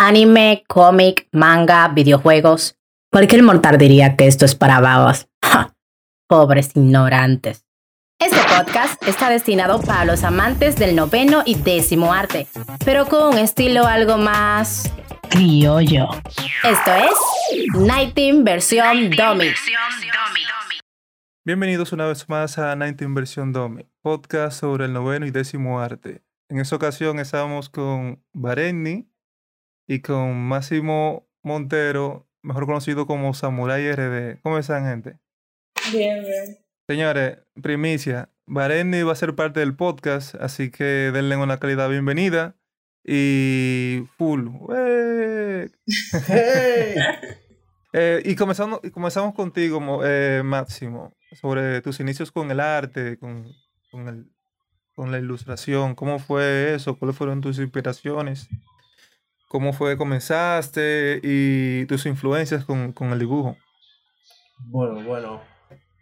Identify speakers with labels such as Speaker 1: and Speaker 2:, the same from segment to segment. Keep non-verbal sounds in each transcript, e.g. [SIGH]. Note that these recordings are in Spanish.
Speaker 1: anime, cómic, manga, videojuegos. Cualquier mortal diría que esto es para babas. Pobres ignorantes. Este podcast está destinado para los amantes del noveno y décimo arte, pero con un estilo algo más criollo. Esto es Nighting versión Domi.
Speaker 2: Bienvenidos una vez más a Nighting versión Domi, podcast sobre el noveno y décimo arte. En esta ocasión estamos con Barenni y con Máximo Montero, mejor conocido como Samurai RD. ¿Cómo están, gente?
Speaker 3: Bien, bien.
Speaker 2: Señores, primicia. Barenni va a ser parte del podcast, así que denle una calidad bienvenida. Y full. [LAUGHS] Eh, y comenzamos, comenzamos contigo, eh, Máximo, sobre tus inicios con el arte, con, con, el, con la ilustración. ¿Cómo fue eso? ¿Cuáles fueron tus inspiraciones? ¿Cómo fue que comenzaste y tus influencias con, con el dibujo?
Speaker 3: Bueno, bueno,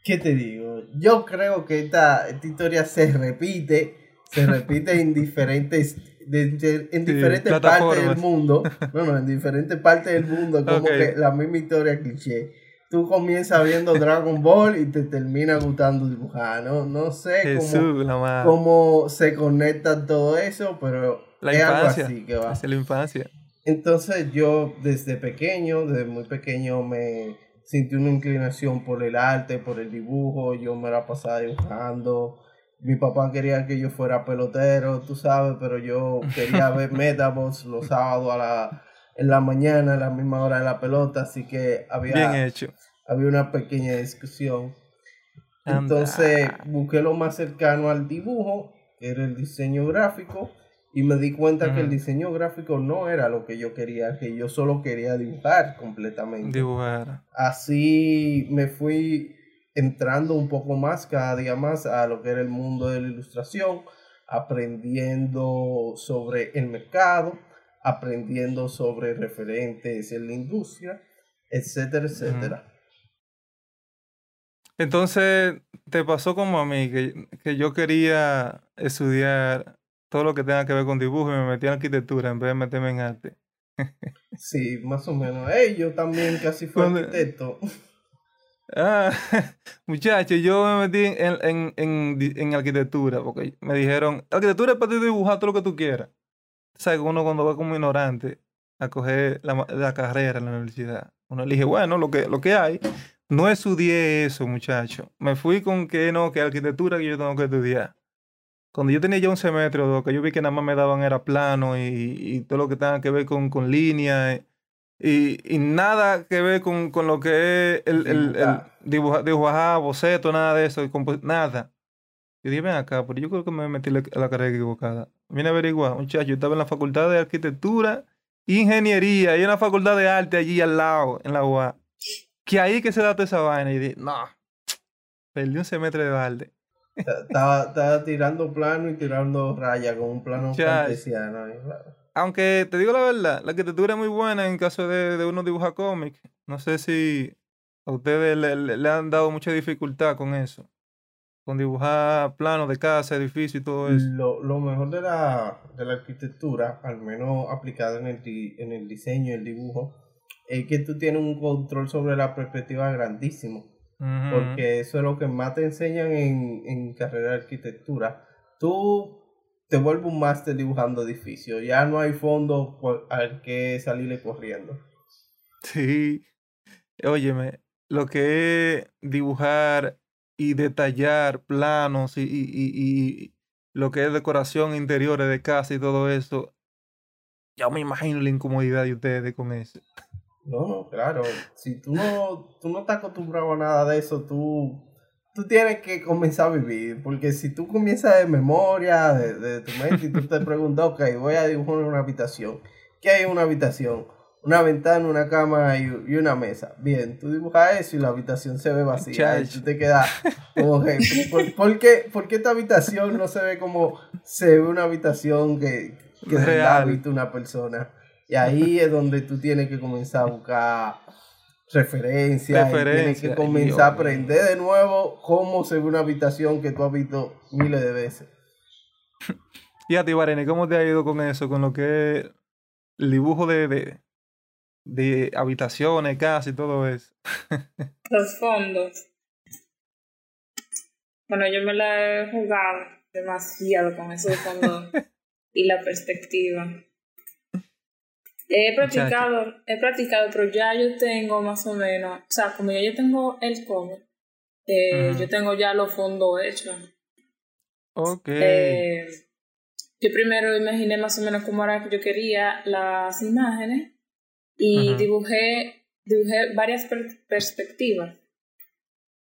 Speaker 3: ¿qué te digo? Yo creo que esta, esta historia se repite, se repite en diferentes, de- de- en
Speaker 2: Sí,
Speaker 3: diferentes partes del mundo. [LAUGHS] Bueno, en diferentes partes del mundo, como
Speaker 2: Ok.
Speaker 3: que la misma historia cliché. Tú comienzas viendo Dragon Ball y te termina gustando dibujar, ¿no? No sé cómo,
Speaker 2: Jesús, madre.
Speaker 3: cómo se conecta todo eso, pero
Speaker 2: La
Speaker 3: es algo
Speaker 2: infancia.
Speaker 3: así que va.
Speaker 2: Hacia la infancia.
Speaker 3: Entonces yo desde pequeño, desde muy pequeño me sentí una inclinación por el arte, por el dibujo, yo me la pasaba dibujando. Mi papá quería que yo fuera pelotero, tú sabes, pero yo quería [LAUGHS] ver Metabots los sábados a la, en la mañana, a la misma hora de la pelota, así que había,
Speaker 2: Bien hecho.
Speaker 3: había una pequeña discusión. Entonces busqué lo más cercano al dibujo, que era el diseño gráfico, y me di cuenta que el diseño gráfico no era lo que yo quería, que yo solo quería dibujar completamente.
Speaker 2: Dibujar.
Speaker 3: Así me fui entrando un poco más, cada día más, a lo que era el mundo de la ilustración, aprendiendo sobre el mercado, aprendiendo sobre referentes en la industria, etcétera, etcétera.
Speaker 2: Entonces, te pasó como a mí, que, que yo quería estudiar todo lo que tenga que ver con dibujo y me metí en arquitectura en vez de meterme en arte.
Speaker 3: Sí, más o menos. Ey, yo también casi fui
Speaker 2: ¿Dónde?
Speaker 3: arquitecto.
Speaker 2: Ah, [LAUGHS] muchacho, yo me metí en, en, en, en arquitectura porque me dijeron, arquitectura es para ti dibujar todo lo que tú quieras. Sabes uno cuando va como ignorante a coger la, la carrera en la universidad, uno elige, bueno, lo que, lo que hay. No estudié eso, muchacho. Me fui con que no, que arquitectura que yo tengo que estudiar. Cuando yo tenía ya un semestre o dos, que yo vi que nada más me daban era plano y, y todo lo que tenga que ver con, con línea y, y nada que ver con, con lo que es el, el, el
Speaker 3: Dibujar.
Speaker 2: dibujar, boceto, nada de eso, nada. Yo dije, ven acá, pero yo creo que me metí la, la carrera equivocada. Vine a averiguar, muchacho, yo estaba en la facultad de arquitectura, ingeniería, y en la facultad de arte allí al lado, en la UA. Que ahí que se da toda esa vaina. Y dije, no, perdí un semestre de balde.
Speaker 3: Estaba, estaba tirando plano y tirando raya con un plano claro.
Speaker 2: Aunque te digo la verdad, la arquitectura es muy buena en caso de, de uno dibujar cómic. No sé si a ustedes le, le- le han dado mucha dificultad con eso. Con dibujar planos de casa, edificios y todo eso.
Speaker 3: Lo, lo mejor de la, de la arquitectura, al menos aplicada en el, en el diseño y el dibujo, es que tú tienes un control sobre la perspectiva grandísimo. Porque eso es lo que más te enseñan en, en carrera de arquitectura. Tú te vuelves un máster dibujando edificios. Ya no hay fondo por- al que salirle corriendo.
Speaker 2: Sí. Óyeme, lo que es dibujar y detallar planos y, y- y- y lo que es decoración interiores de casa y todo eso, ya me imagino la incomodidad de ustedes con eso.
Speaker 3: No, no, claro. Si tú no, tú no estás acostumbrado a nada de eso, tú, tú tienes que comenzar a vivir. Porque si tú comienzas de memoria, de, de tu mente, y tú te preguntas, ok, voy a dibujar una habitación. ¿Qué hay en una habitación? Una ventana, una cama y, y una mesa. Bien, tú dibujas eso y la habitación se ve vacía. Y tú te quedas como que, ¿por, por qué, por qué esta habitación no se ve como se ve una habitación que, que
Speaker 2: Real.
Speaker 3: habita una persona? Y ahí es donde tú tienes que comenzar a buscar referencias. y tienes
Speaker 2: Referencia,
Speaker 3: que comenzar a aprender de nuevo cómo se ve una habitación que tú has visto miles de veces.
Speaker 2: Y a ti, Barene, ¿cómo te ha ido con eso? Con lo que es el dibujo de, de, de habitaciones, casas y todo eso. [LAUGHS]
Speaker 4: Los fondos. Bueno, yo me la he jugado demasiado con esos fondos [LAUGHS] y la perspectiva. He practicado, he practicado, pero ya yo tengo más o menos, o sea, como ya yo tengo el cómic, eh, yo tengo ya los fondos hechos.
Speaker 2: Ok.
Speaker 4: Eh, yo primero imaginé más o menos cómo era que yo quería las imágenes y dibujé, dibujé varias perspectivas.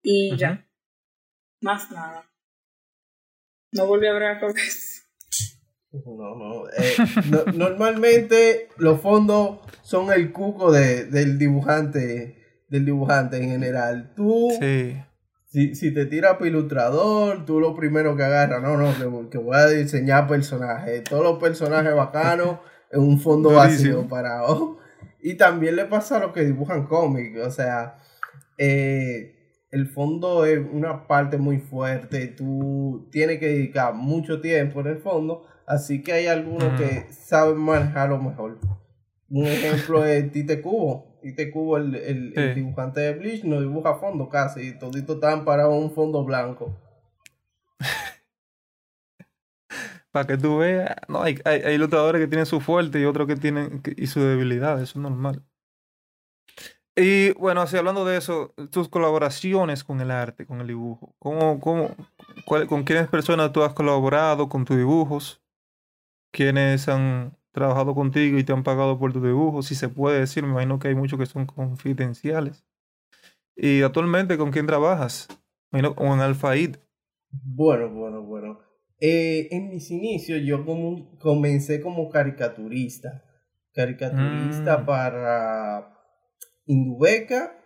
Speaker 4: Y ya. Más nada. No volví a hablar con eso.
Speaker 3: No, no. Eh, [LAUGHS] normalmente los fondos son el cuco de, del dibujante, del dibujante en general. Tú, si, si te tiras para ilustrador, tú lo primero que agarras, no, no, que, voy a diseñar personajes. Todos los personajes bacanos en un fondo vacío parado. Y también le pasa a los que dibujan cómics. O sea, eh, el fondo es una parte muy fuerte. Tú tienes que dedicar mucho tiempo en el fondo Así que hay algunos que saben manejarlo mejor. Un ejemplo es Tite Cubo. Tite Cubo, el, el, dibujante de Bleach, no dibuja fondo casi. Todito están para un fondo blanco. [LAUGHS]
Speaker 2: para que tú veas. No, hay, hay, hay, ilustradores que tienen su fuerte y otros que tienen y su debilidad. Eso es normal. Y bueno, así hablando de eso, tus colaboraciones con el arte, con el dibujo. ¿Cómo, cómo, ¿Con quiénes personas tú has colaborado con tus dibujos? Quienes han trabajado contigo y te han pagado por tu dibujo, si se puede decir, me imagino que hay muchos que son confidenciales. Y actualmente, ¿con quién trabajas? imagino con Alfaid.
Speaker 3: Bueno, bueno, bueno. Eh, en mis inicios yo comencé como caricaturista. Caricaturista mm. para Indubeca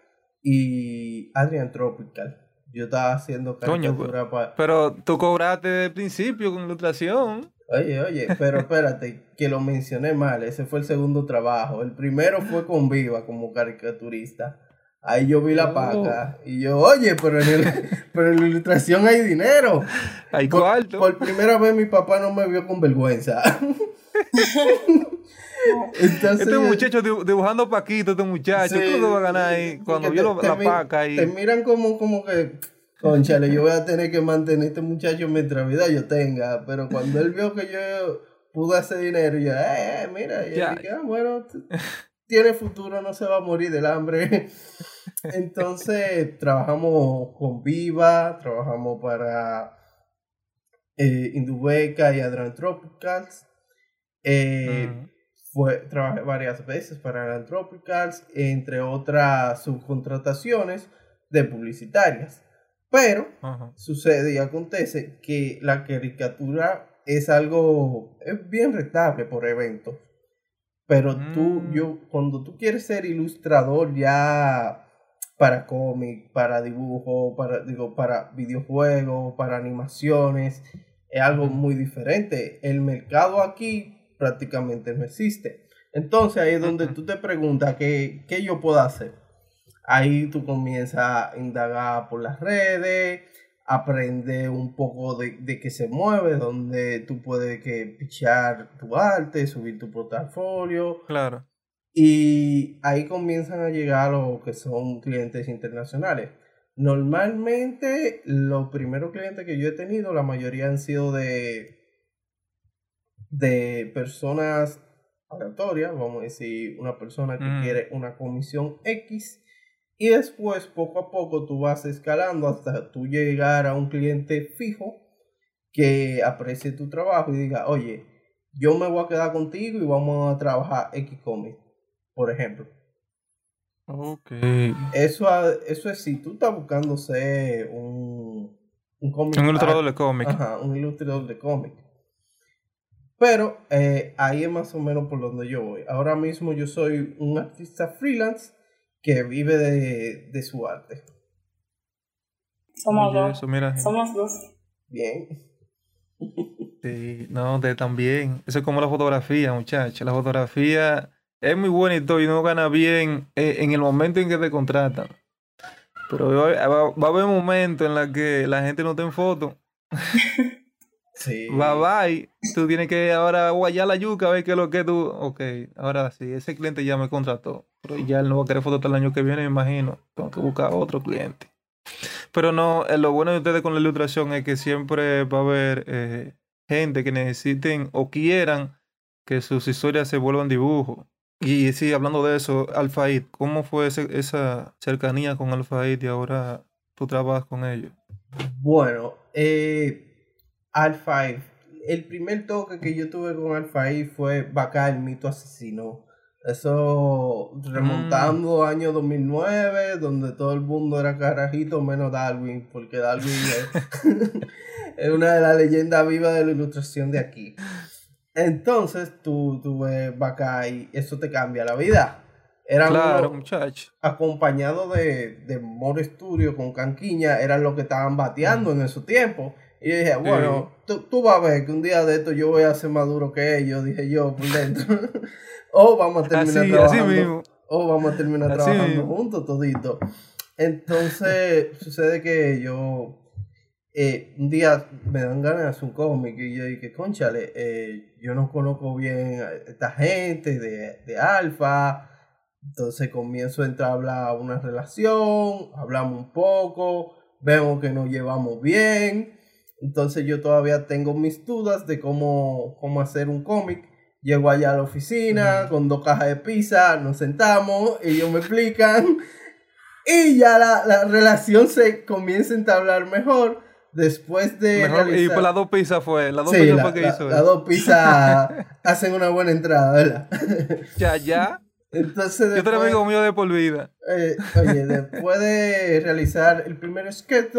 Speaker 3: y Adrian Tropical. Yo estaba haciendo caricatura para...
Speaker 2: Pero tú cobraste de principio con ilustración.
Speaker 3: Oye, oye, pero espérate, que lo mencioné mal, ese fue el segundo trabajo. El primero fue con Viva como caricaturista. Ahí yo vi la oh. paga y yo, oye, pero en, pero en la ilustración hay dinero.
Speaker 2: Hay
Speaker 3: por,
Speaker 2: cuarto.
Speaker 3: Por primera vez mi papá no me vio con vergüenza. [LAUGHS]
Speaker 2: Entonces, este muchacho dibujando Paquito, este muchacho, ¿qué lo va a ganar ahí? Cuando vio la paca ahí.
Speaker 3: Te miran como, como que Conchale, yo voy a tener que mantener a este muchacho mientras vida yo tenga. Pero cuando él vio que yo pude hacer dinero, yo, eh, eh mira, y dije, ah, bueno, tiene futuro, no se va a morir del hambre. [LAUGHS] Entonces, trabajamos con Viva, trabajamos para eh, Indubeca y Adrantropicals. Eh, mm. fue, trabajé varias veces para Adrantropicals, entre otras subcontrataciones de publicitarias. Pero sucede y acontece que la caricatura es algo, es bien rentable por eventos. Pero tú, mm. yo, cuando tú quieres ser ilustrador ya para cómic, para dibujo, para, digo, para videojuegos, para animaciones, es algo muy diferente. El mercado aquí prácticamente no existe. Entonces ahí es donde tú te preguntas qué, qué yo puedo hacer. Ahí tú comienzas a indagar por las redes, aprender un poco de, de qué se mueve, donde tú puedes que pichar tu arte, subir tu portafolio.
Speaker 2: Claro.
Speaker 3: Y ahí comienzan a llegar los que son clientes internacionales. Normalmente los primeros clientes que yo he tenido, la mayoría han sido de, de personas aleatorias, vamos a decir, una persona que mm. quiere una comisión X y después, poco a poco, tú vas escalando hasta tú llegar a un cliente fijo que aprecie tu trabajo y diga, oye, yo me voy a quedar contigo y vamos a trabajar X Comic, por ejemplo.
Speaker 2: Ok.
Speaker 3: Eso, eso es si tú estás buscando ser un, un
Speaker 2: Un ilustrador de cómic.
Speaker 3: Ajá, un ilustrador de cómic. Pero eh, ahí es más o menos por donde yo voy. Ahora mismo yo soy un artista freelance que vive de, de su arte.
Speaker 4: Somos dos. Somos dos.
Speaker 3: Bien.
Speaker 2: Sí, no, de también. Eso es como la fotografía, muchachos. La fotografía es muy buena y todo, y uno gana bien eh, en el momento en que te contratan. Pero va, a haber momentos en los que la gente no te en foto. [LAUGHS]
Speaker 3: Sí.
Speaker 2: Bye bye. Tú tienes que ahora guayar la yuca, a ver qué es lo que tú. Ok, ahora sí, ese cliente ya me contrató. Pero ya él no va a querer foto hasta el año que viene, me imagino. Tengo que buscar otro cliente. Pero no, eh, lo bueno de ustedes con la ilustración es que siempre va a haber eh, gente que necesiten o quieran que sus historias se vuelvan dibujo. Y sí, hablando de eso, Alfaid, ¿cómo fue esa cercanía con Alfaid y ahora tú trabajas con ellos?
Speaker 3: Bueno, eh, Eve. El primer toque que yo tuve con Eve fue Bacá, el mito asesino. Eso remontando año 2009, donde todo el mundo era carajito menos Darwin, porque Darwin es, [LAUGHS] es una de las leyendas vivas de la ilustración de aquí. Entonces tú, tú ves Bacá y eso te cambia la vida. Era
Speaker 2: Claro, muchacho.
Speaker 3: acompañado de, de More Studio con Canquiña, eran los que estaban bateando en esos tiempos. Y yo dije, bueno, tú, tú vas a ver que un día de esto yo voy a ser más duro que ellos, dije yo por dentro. O vamos a terminar
Speaker 2: Así, así
Speaker 3: trabajando.
Speaker 2: mismo.
Speaker 3: O vamos a terminar
Speaker 2: Así
Speaker 3: trabajando
Speaker 2: mismo.
Speaker 3: juntos todito. Entonces, [LAUGHS] sucede que yo eh, un día me dan ganas de hacer un cómic y yo dije, conchale, eh, yo no conozco bien a esta gente de, de Alfa. Entonces comienzo a entablar una relación, hablamos un poco, vemos que nos llevamos bien. Entonces yo todavía tengo mis dudas de cómo, cómo hacer un cómic. Llego allá a la oficina con dos cajas de pizza, nos sentamos, ellos me explican y ya la, la relación se comienza a entablar mejor después de...
Speaker 2: Mejor- y por las dos pizzas fue. Las dos
Speaker 3: Sí,
Speaker 2: pizzas
Speaker 3: la-
Speaker 2: fue que
Speaker 3: la-
Speaker 2: hizo.
Speaker 3: las dos pizzas [LAUGHS] hacen una buena entrada, ¿verdad? [LAUGHS]
Speaker 2: Ya, ya.
Speaker 3: Entonces
Speaker 2: Yo
Speaker 3: después-
Speaker 2: amigo mío de por vida.
Speaker 3: eh, oye, después de realizar el primer sketch,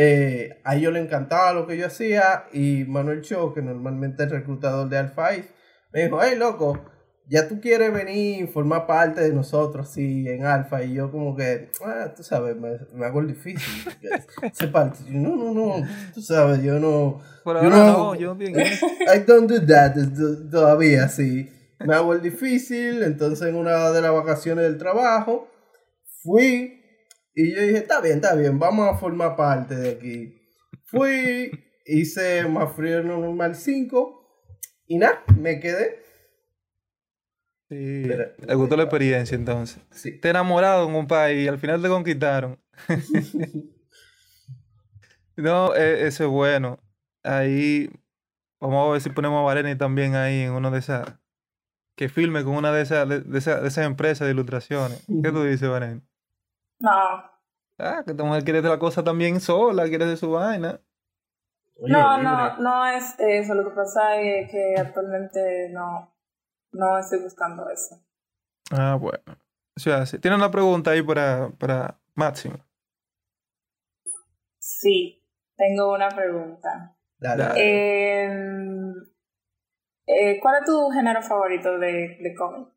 Speaker 3: eh, a ellos le encantaba lo que yo hacía y Manuel Cho, que normalmente es reclutador de Alpha Ice, me dijo, hey loco, ya tú quieres venir y formar parte de nosotros así en Alpha y yo como que, ah, tú sabes, me, me hago el difícil. [LAUGHS] Ese parte, no, no, no, tú sabes, yo no...
Speaker 2: Por
Speaker 3: Yo
Speaker 2: ahora
Speaker 3: no-
Speaker 2: yo bien. [LAUGHS]
Speaker 3: I don't do that to- todavía, sí. Me hago el difícil, entonces en una de las vacaciones del trabajo fui y yo dije, está bien, está bien, vamos a formar parte de aquí. Fui, hice más frío normal 5 y nada, me quedé.
Speaker 2: Sí.
Speaker 3: Espera.
Speaker 2: Le gustó la experiencia entonces.
Speaker 3: Sí.
Speaker 2: Te enamorado en un país y al final te conquistaron. [LAUGHS] No, e- eso es bueno. Ahí vamos a ver si ponemos a Vareni también ahí en uno de esas. Que filme con una de esas de, de esas de esas empresas de ilustraciones. ¿Qué tú dices, Vareni?
Speaker 4: No,
Speaker 2: Ah, que esta mujer quiere hacer la cosa también sola, quiere hacer su vaina.
Speaker 3: Oye,
Speaker 4: no, no, no es eso. Lo que pasa es que actualmente no, no estoy buscando eso.
Speaker 2: Ah, bueno. O sea, sí. Tiene una pregunta ahí para, para Máximo.
Speaker 4: Sí, tengo una pregunta.
Speaker 3: Dale,
Speaker 2: Dale.
Speaker 3: dale.
Speaker 4: Em, eh, ¿Cuál es tu género favorito de, de cómic?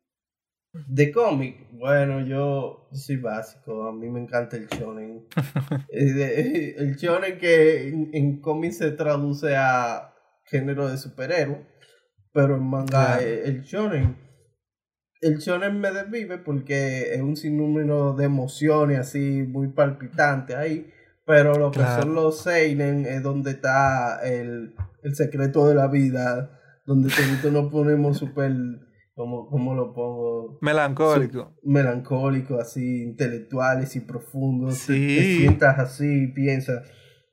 Speaker 3: De cómic, bueno, yo soy básico, a mí me encanta el shonen. [LAUGHS] Eh, de- el shonen que en, en cómic se traduce a género de superhéroe, pero en manga
Speaker 2: Claro.
Speaker 3: eh, el shonen. El shonen me desvive porque es un sinnúmero de emociones así muy palpitantes ahí, pero lo que
Speaker 2: Claro.
Speaker 3: son los seinen es donde está el, el secreto de la vida, donde todos nos ponemos súper, como, ¿cómo lo pongo?
Speaker 2: Melancólico.
Speaker 3: melancólicos, así, intelectuales y profundos. te- Te,
Speaker 2: Sí.
Speaker 3: sientas así, piensas,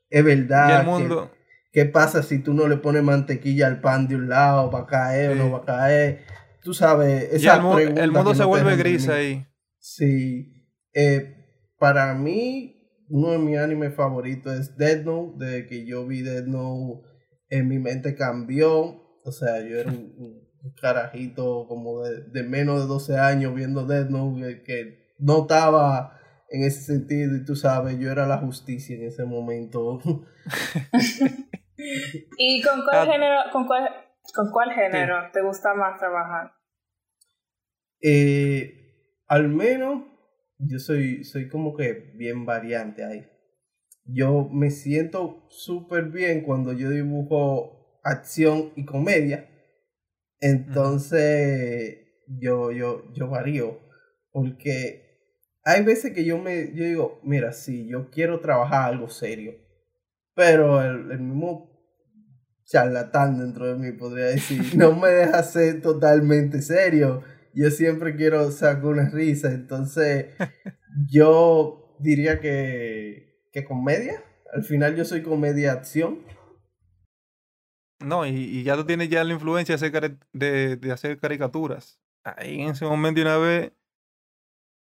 Speaker 3: es
Speaker 2: Y
Speaker 3: verdad.
Speaker 2: el mundo.
Speaker 3: ¿qué, qué pasa si tú no le pones mantequilla al pan de un lado? ¿Va a caer o no
Speaker 2: Sí.
Speaker 3: va a caer? Tú sabes, esa
Speaker 2: el, mu-
Speaker 3: pregunta
Speaker 2: el mundo se
Speaker 3: no
Speaker 2: vuelve gris ahí.
Speaker 3: Sí. Eh, para mí, uno de mis animes favoritos es Dead Note. Desde que yo vi Dead Note, en mi mente cambió. O sea, yo era un, un carajito como de, de menos de 12 años viendo Dead Note que, que no estaba en ese sentido. Y tú sabes, yo era la justicia en ese momento. [LAUGHS]
Speaker 4: ¿Y con cuál
Speaker 2: Ah.
Speaker 4: género, con cuál, con cuál género te gusta más trabajar?
Speaker 3: Eh, al menos yo soy, soy como que bien variante ahí. Yo me siento súper bien cuando yo dibujo acción y comedia. Entonces yo, yo, yo varío. Porque hay veces que yo me yo digo, mira, sí, yo quiero trabajar algo serio. Pero el, el mismo charlatán dentro de mí, podría decir. No me [LAUGHS] deja ser totalmente serio. Yo siempre quiero sacar una risa. Entonces, yo diría que, que comedia. Al final yo soy comedia acción.
Speaker 2: No, y, y ya tú tienes ya la influencia de hacer, de, de hacer caricaturas. Ahí en ese momento de una vez.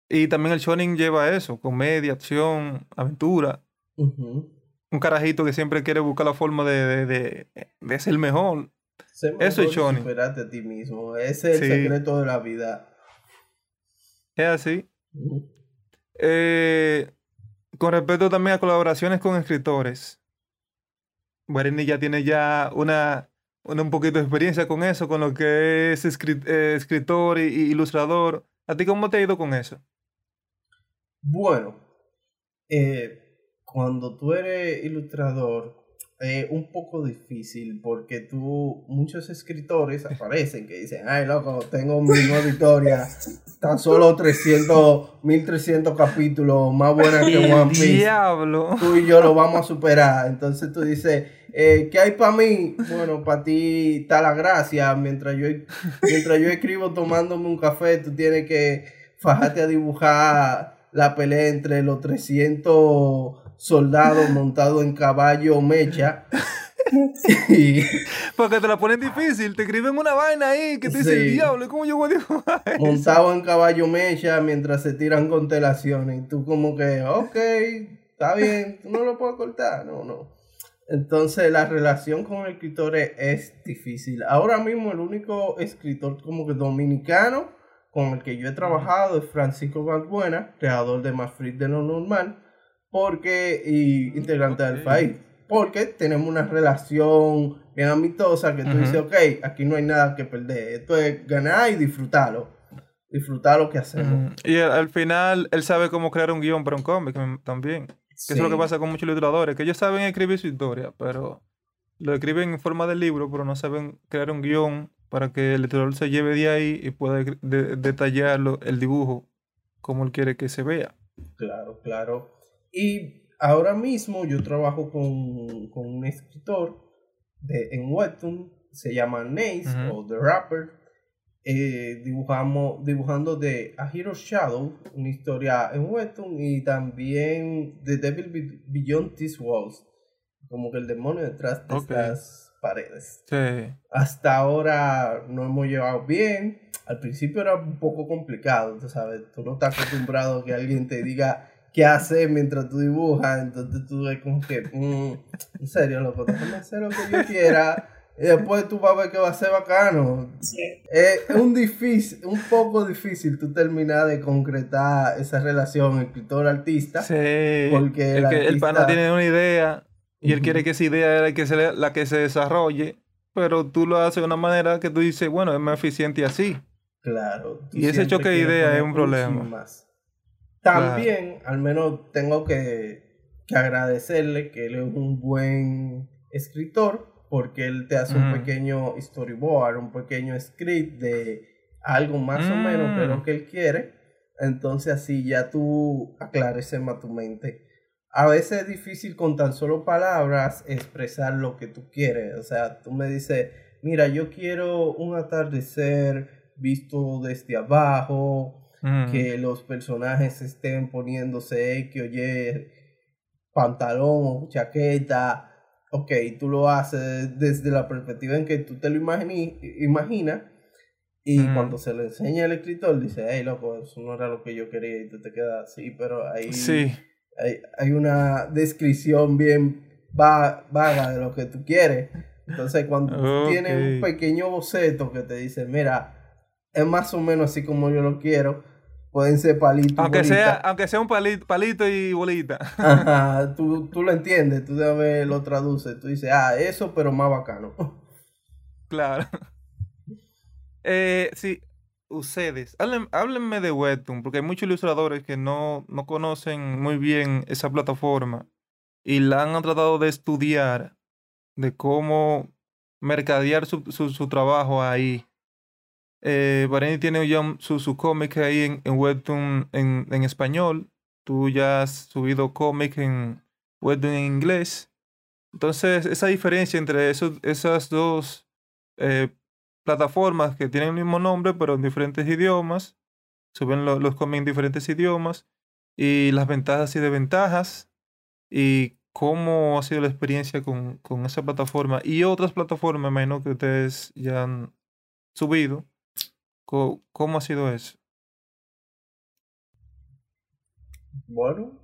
Speaker 2: Y también el shonen lleva eso, comedia, acción, aventura. Un carajito que siempre quiere buscar la forma de, de, de, ser mejor. eso es shonen.
Speaker 3: A ti mismo. Ese es el secreto de la vida.
Speaker 2: Es así. eh, con respecto también a colaboraciones con escritores. Guarini ya tiene ya una, un poquito de experiencia con eso, con lo que es eh, escritor y, ilustrador. ¿A ti cómo te ha ido con eso?
Speaker 3: Bueno, eh, cuando tú eres ilustrador, es un poco difícil porque tú, muchos escritores aparecen que dicen, ay loco, tengo mi nueva historia, tan solo 300, 1300 capítulos, más buena que One Piece.
Speaker 2: Diablo.
Speaker 3: Tú y yo lo vamos a superar. Entonces tú dices, eh, ¿qué hay para mí? Bueno, para ti está la gracia. Mientras yo, mientras yo escribo tomándome un café, tú tienes que fajarte a dibujar la pelea entre los 300 soldados montados en caballo mecha. [LAUGHS]
Speaker 2: Porque te la ponen difícil, te escriben una vaina ahí que te dice el diablo, ¿cómo yo voy a
Speaker 3: Montado en caballo mecha mientras se tiran constelaciones. Y tú como que, ok, está bien, tú no lo puedes cortar, no, no. Entonces la relación con el escritor es, difícil. Ahora mismo el único escritor como que dominicano con el que yo he trabajado es Francisco Valbuena, creador de Más de lo Normal, porque, y integrante del país, porque tenemos una relación bien amistosa que tú dices, ok, aquí no hay nada que perder, esto es ganar y disfrutarlo, disfrutar lo que hacemos.
Speaker 2: Y al final él sabe cómo crear un guion para un cómic también. Que es lo que pasa con muchos ilustradores, que ellos saben escribir su historia, pero lo escriben en forma de libro, pero no saben crear un guion para que el ilustrador se lleve de ahí y pueda detallarlo, el dibujo como él quiere que se vea.
Speaker 3: Claro, claro. Y ahora mismo yo trabajo con, con un escritor de, en Webtoon, se llama Nace o The Rapper, eh, dibujamos, dibujando de A Hero Shadow, una historia en Webtoon, y también The Devil Beyond These Walls, como que el demonio detrás de estas paredes. Hasta ahora no hemos llevado bien. Al principio era un poco complicado, tú sabes, tú no estás acostumbrado a que alguien te diga qué hacer mientras tú dibujas, entonces tú ves como que, mm, en serio, loco, déjame hacer lo que yo quiera y después tú vas a ver que va a ser bacano. Es un difícil, un poco difícil tú terminar de concretar esa relación escritor-artista.
Speaker 2: Sí. Porque el, el pana tiene una idea y él quiere que esa idea era que sea la que se desarrolle, pero tú lo haces de una manera que tú dices, bueno, es más eficiente así.
Speaker 3: Claro.
Speaker 2: Y ese choque de idea es un problema.
Speaker 3: También, al menos tengo que, que agradecerle que él es un buen escritor porque él te hace un pequeño storyboard, un pequeño script de algo más o menos de lo mm. que él quiere. Entonces así ya tú aclareces más tu mente. A veces es difícil con tan solo palabras expresar lo que tú quieres. O sea, tú me dices, mira, yo quiero un atardecer visto desde abajo, mm. que los personajes estén poniéndose que oye pantalón o chaqueta ok, tú lo haces desde la perspectiva en que tú te lo imaginas y cuando se le enseña al escritor dice, hey, loco, eso no era lo que yo quería y tú te quedas así, pero ahí hay, hay, una descripción bien vaga de lo que tú quieres. Entonces cuando tienes un pequeño boceto que te dice, mira, es más o menos así como yo lo quiero, pueden ser palitos.
Speaker 2: Aunque sea, aunque sea un palito, palito y bolita.
Speaker 3: Ajá, [LAUGHS] tú, tú lo entiendes, tú de lo traduces, tú dices, ah, eso, pero más bacano. [LAUGHS]
Speaker 2: Claro. Eh, sí, ustedes, háblenme de Webtoon, porque hay muchos ilustradores que no, no conocen muy bien esa plataforma y la han tratado de estudiar, de cómo mercadear su, su, su trabajo ahí. Eh, tiene ya su, su cómic ahí en, Webtoon en, español. Tú ya has subido cómic en Webtoon en inglés. Entonces, esa diferencia entre esos, esas dos eh, plataformas que tienen el mismo nombre, pero en diferentes idiomas, suben los cómics en diferentes idiomas, y las ventajas y desventajas, y cómo ha sido la experiencia con, con esa plataforma y otras plataformas, menos que ustedes ya han subido. ¿Cómo, cómo ha sido eso?
Speaker 3: Bueno,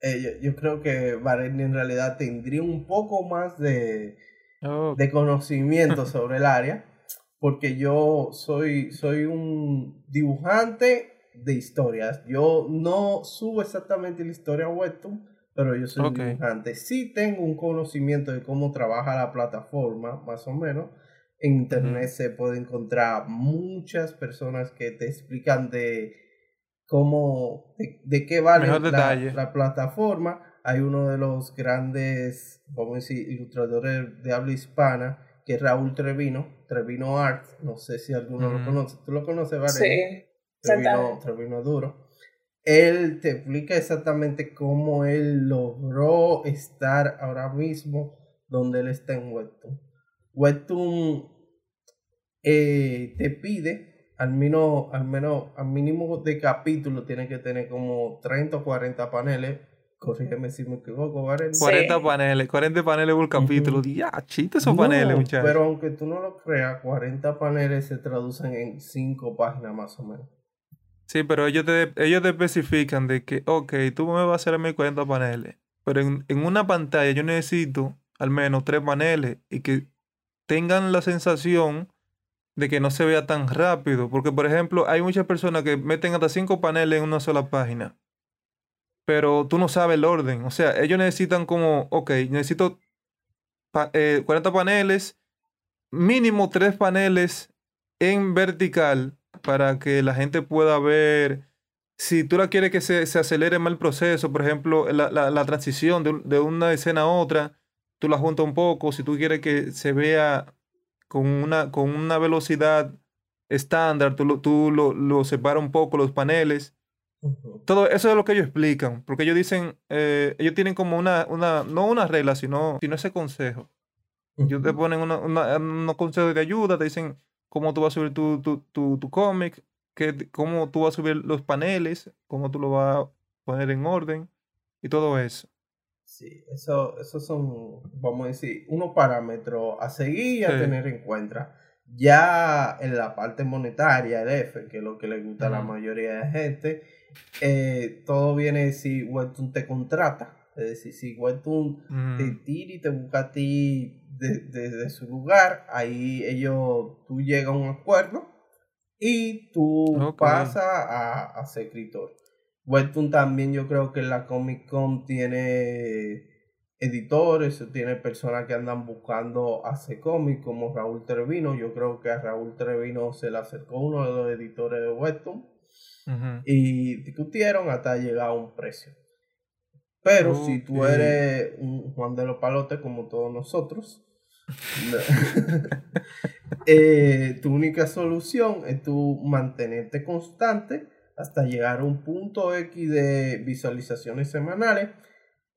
Speaker 3: eh, yo, yo creo que Varenne en realidad tendría un poco más de,
Speaker 2: Oh,
Speaker 3: de conocimiento sobre el área, porque yo soy, soy un dibujante de historias. Yo no subo exactamente la historia a Webtoon, pero yo soy un dibujante. Sí tengo un conocimiento de cómo trabaja la plataforma, más o menos. En internet se puede encontrar muchas personas que te explican de cómo, de, de qué vale la, plataforma. Hay uno de los grandes, vamos a decir, ilustradores de habla hispana, que es Raúl Trevino, Trevino Art. No sé si alguno lo conoce. ¿Tú lo conoces, Valeria?
Speaker 4: Sí,
Speaker 3: Trevino,
Speaker 4: exactamente.
Speaker 3: Trevino Duro. Él te explica exactamente cómo él logró estar ahora mismo donde él está en Webtoon. Eh, te pide al menos, al menos, al mínimo de capítulo tiene que tener como 30 o 40 paneles. Corrígeme si me equivoco, Varela.
Speaker 4: Sí.
Speaker 2: 40 paneles, 40 paneles por capítulo.
Speaker 3: Ujú.
Speaker 2: Ya, chiste esos
Speaker 3: No,
Speaker 2: paneles, muchachos.
Speaker 3: Pero aunque tú no lo creas, 40 paneles se traducen en 5 páginas más o menos.
Speaker 2: Sí, pero ellos te, ellos te especifican de que, ok, tú me vas a hacer a mí 40 paneles, pero en, en una pantalla yo necesito al menos tres paneles y que tengan la sensación de que no se vea tan rápido. Porque, por ejemplo, hay muchas personas que meten hasta cinco paneles en una sola página, pero tú no sabes el orden. O sea, ellos necesitan como, ok, necesito pa- eh, 40 paneles, mínimo tres paneles en vertical para que la gente pueda ver. Si tú la quieres que se, se acelere más el proceso, por ejemplo, la, la- la transición de, de una escena a otra, tú la juntas un poco. Si tú quieres que se vea con una, con una velocidad estándar, tú, lo, tú lo, lo separas un poco los paneles. Todo eso es lo que ellos explican, porque ellos dicen, eh, ellos tienen como una, una, no una regla, sino, sino ese consejo. Ellos te ponen una- una- unos consejos de ayuda, te dicen cómo tú vas a subir tu, tu, tu, tu cómic, qué- cómo tú vas a subir los paneles, cómo tú lo vas a poner en orden y todo eso.
Speaker 3: Sí, eso, esos son, vamos a decir, unos parámetros a seguir y a
Speaker 2: Sí.
Speaker 3: tener en cuenta. Ya en la parte monetaria, el F, que es lo que le gusta a la mayoría de gente, eh, todo viene si Webtoon te contrata. Es decir, si Webtoon te tira y te busca a ti de- desde su lugar, ahí ellos, tú llegas a un acuerdo y tú pasas a, a ser escritor. Webtoon también yo creo que la Comic Con tiene editores, tiene personas que andan buscando hacer cómics como Raúl Trevino. Yo creo que a Raúl Trevino se le acercó uno de los editores de Webtoon
Speaker 2: ujú.
Speaker 3: y discutieron hasta llegar a un precio. Pero si tú eres un Juan de los Palotes como todos nosotros, [LAUGHS] eh, tu única solución es tú mantenerte constante hasta llegar a un punto X de visualizaciones semanales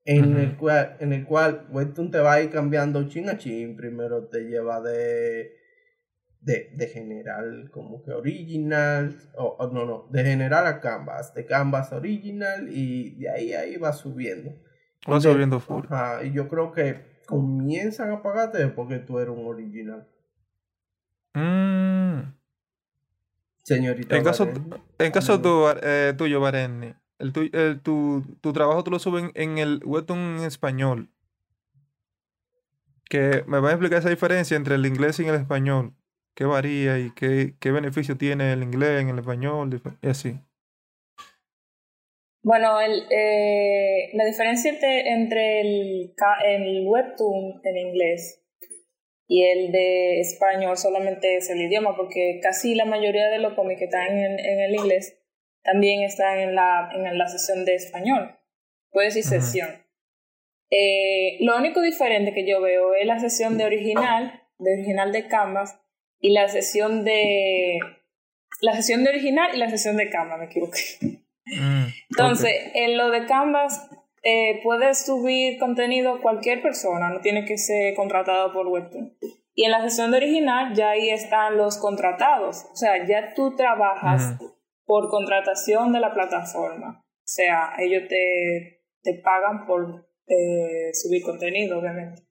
Speaker 3: en, el,
Speaker 2: Ujú.
Speaker 3: cual, en el cual Webtoon te va a ir cambiando chin a chin. Primero te lleva de, de, de general como que original, o, o no, no, de general a canvas, de canvas a original y de ahí ahí va subiendo.
Speaker 2: Va subiendo full.
Speaker 3: Ajá, y yo creo que comienzan a pagarte porque tú eres un original.
Speaker 2: Mm.
Speaker 3: Señorita.
Speaker 2: En caso, en caso tu- eh, tuyo, Barenni, el, tu, el- tu, tu trabajo tú lo subes en, en el webtoon en español. Que me va a explicar esa diferencia entre el inglés y el español. ¿Qué varía y qué, qué beneficio tiene el inglés en el español? Y así.
Speaker 4: Bueno, el, eh, la diferencia entre, entre el, el webtoon en inglés y el de español solamente es el idioma, porque casi la mayoría de los cómics que están en, en el inglés también están en la, en la sesión de español. Puede decir sesión. Eh, lo único diferente que yo veo es la sesión de original, de original de Canvas, y la sesión de... La sesión de original y la sesión de Canvas, me equivoqué.
Speaker 2: Mm.
Speaker 4: Entonces, en lo de Canvas, eh, puede subir contenido cualquier persona, no tiene que ser contratado por Webtoon. Y en la sesión de original ya ahí están los contratados. O sea, ya tú trabajas por contratación de la plataforma. O sea, ellos te, te pagan por eh, subir contenido, obviamente.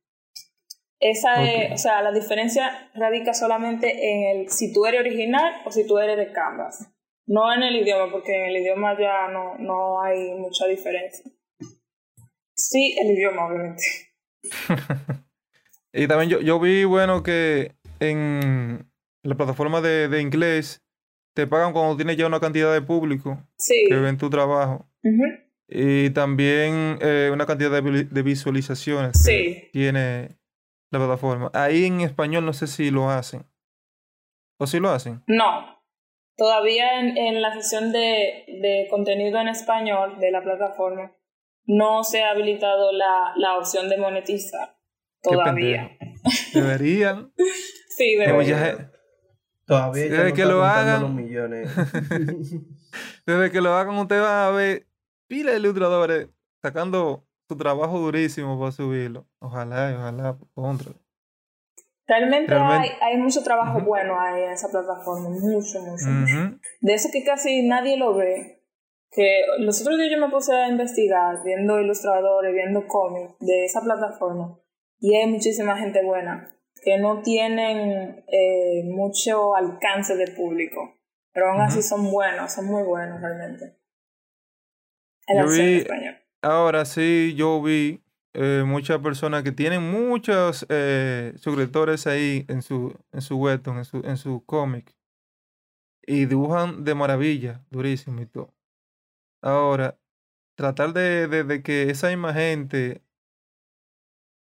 Speaker 4: Esa es, o sea, la diferencia radica solamente en el si tú eres original o si tú eres de Canvas. No en el idioma, porque en el idioma ya no, no hay mucha diferencia. Sí, el idioma, obviamente. [LAUGHS]
Speaker 2: y también yo, yo vi, bueno, que en la plataforma de, de inglés te pagan cuando tienes ya una cantidad de público que ven tu trabajo. Y también eh, una cantidad de, de visualizaciones que tiene la plataforma. Ahí en español no sé si lo hacen. ¿O si lo hacen?
Speaker 4: No. Todavía en, en la sesión de, de contenido en español de la plataforma no se ha habilitado la, la opción de monetizar todavía.
Speaker 2: Deberían. [LAUGHS]
Speaker 4: sí, deberían. [LAUGHS]
Speaker 3: Todavía
Speaker 2: desde que lo hagan
Speaker 3: los millones. [LAUGHS]
Speaker 2: desde que lo hagan usted va a ver pila de ilustradores sacando su trabajo durísimo para subirlo. Ojalá, ojalá, contra.
Speaker 4: Realmente, Hay, hay, mucho trabajo bueno ahí en esa plataforma, mucho, mucho, mucho. De eso que casi nadie lo ve, que los otros días yo me puse a investigar, viendo ilustradores, viendo cómics de esa plataforma, y hay muchísima gente buena que no tienen eh, mucho alcance de público, pero aún así son buenos, son muy buenos realmente.
Speaker 2: yo vi, ahora sí, yo vi eh, muchas personas que tienen muchos eh, suscriptores ahí en su, en su webtoon, en su, en su cómic, y dibujan de maravilla, durísimo y todo. Ahora, tratar de, de, que esa misma gente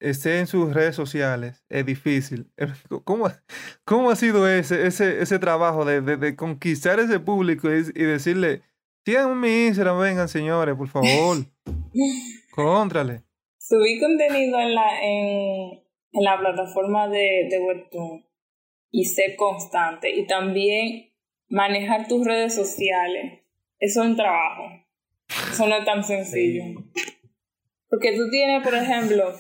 Speaker 2: esté en sus redes sociales es difícil. [LAUGHS] ¿Cómo, cómo ha sido ese, ese, ese trabajo de, de, conquistar ese público y, decirle, sigan mi Instagram, vengan señores, por favor? [LAUGHS] Contrale.
Speaker 4: Subí contenido en la, en, en la plataforma de, de Webtoon y ser constante. Y también manejar tus redes sociales. Eso es un trabajo. Eso no es tan sencillo. Porque tú tienes, por ejemplo,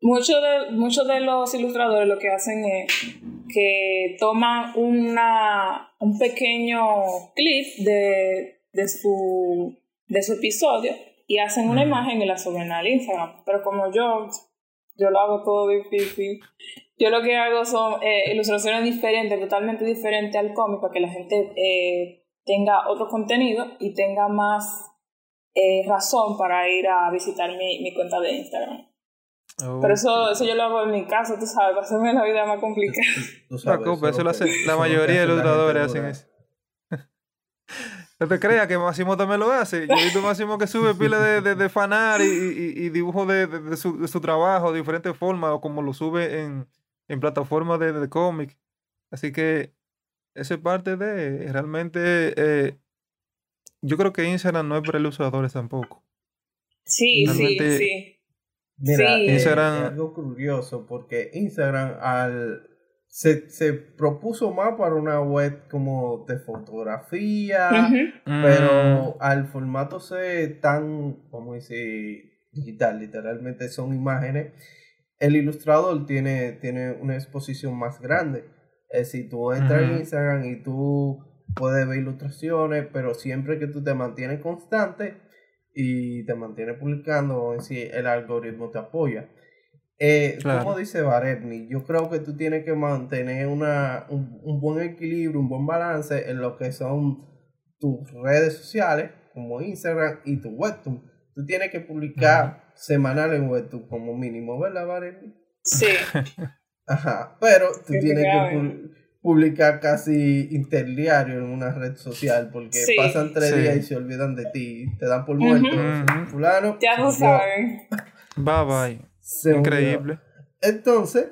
Speaker 4: muchos de, muchos de los ilustradores lo que hacen es que toman una, un pequeño clip de, de, su, de su episodio y hacen una imagen y la suben al Instagram. Pero como yo, yo lo hago todo difícil. Yo lo que hago son eh, ilustraciones diferentes, totalmente diferentes al cómic, para que la gente eh, tenga otro contenido y tenga más eh, razón para ir a visitar mi, mi cuenta de Instagram. Pero eso, eso yo lo hago en mi casa, tú sabes, para hacerme la vida más complicada. [LAUGHS]
Speaker 2: No eso lo hace, la mayoría de los ilustradores hacen eso. [LAUGHS] No te creas que Máximo también lo hace. Yo he visto Máximo que sube pila de, de, de fanar y, y, y dibujo de, de, su, de su trabajo de diferentes formas, o como lo sube en, en plataformas de, de cómic. Así que esa es parte de realmente. Eh, yo creo que Instagram no es para ilustradores tampoco.
Speaker 4: Sí, sí, sí.
Speaker 3: Mira, Instagram... es algo curioso porque Instagram al se, se, propuso más para una web como de fotografía, pero mm. al formato se tan, vamos a decir, digital, literalmente son imágenes, el ilustrador tiene, tiene una exposición más grande. Es si tú entras en Instagram y tú puedes ver ilustraciones, pero siempre que tú te mantienes constante y te mantienes publicando, si el algoritmo te apoya. Eh, Como dice Baretni, yo creo que tú tienes que mantener una, un, buen equilibrio, un buen balance en lo que son tus redes sociales, como Instagram y tu Webtoon. Tú tienes que publicar semanal en Webtoon como mínimo, ¿verdad, Baretni?
Speaker 4: Sí. [LAUGHS]
Speaker 3: Ajá, pero tú tienes que publicar casi interdiario en una red social porque pasan tres días y se olvidan de ti, te dan por muerto. Fulano.
Speaker 4: Ya lo saben.
Speaker 2: Bye bye. Increíble.
Speaker 3: Entonces,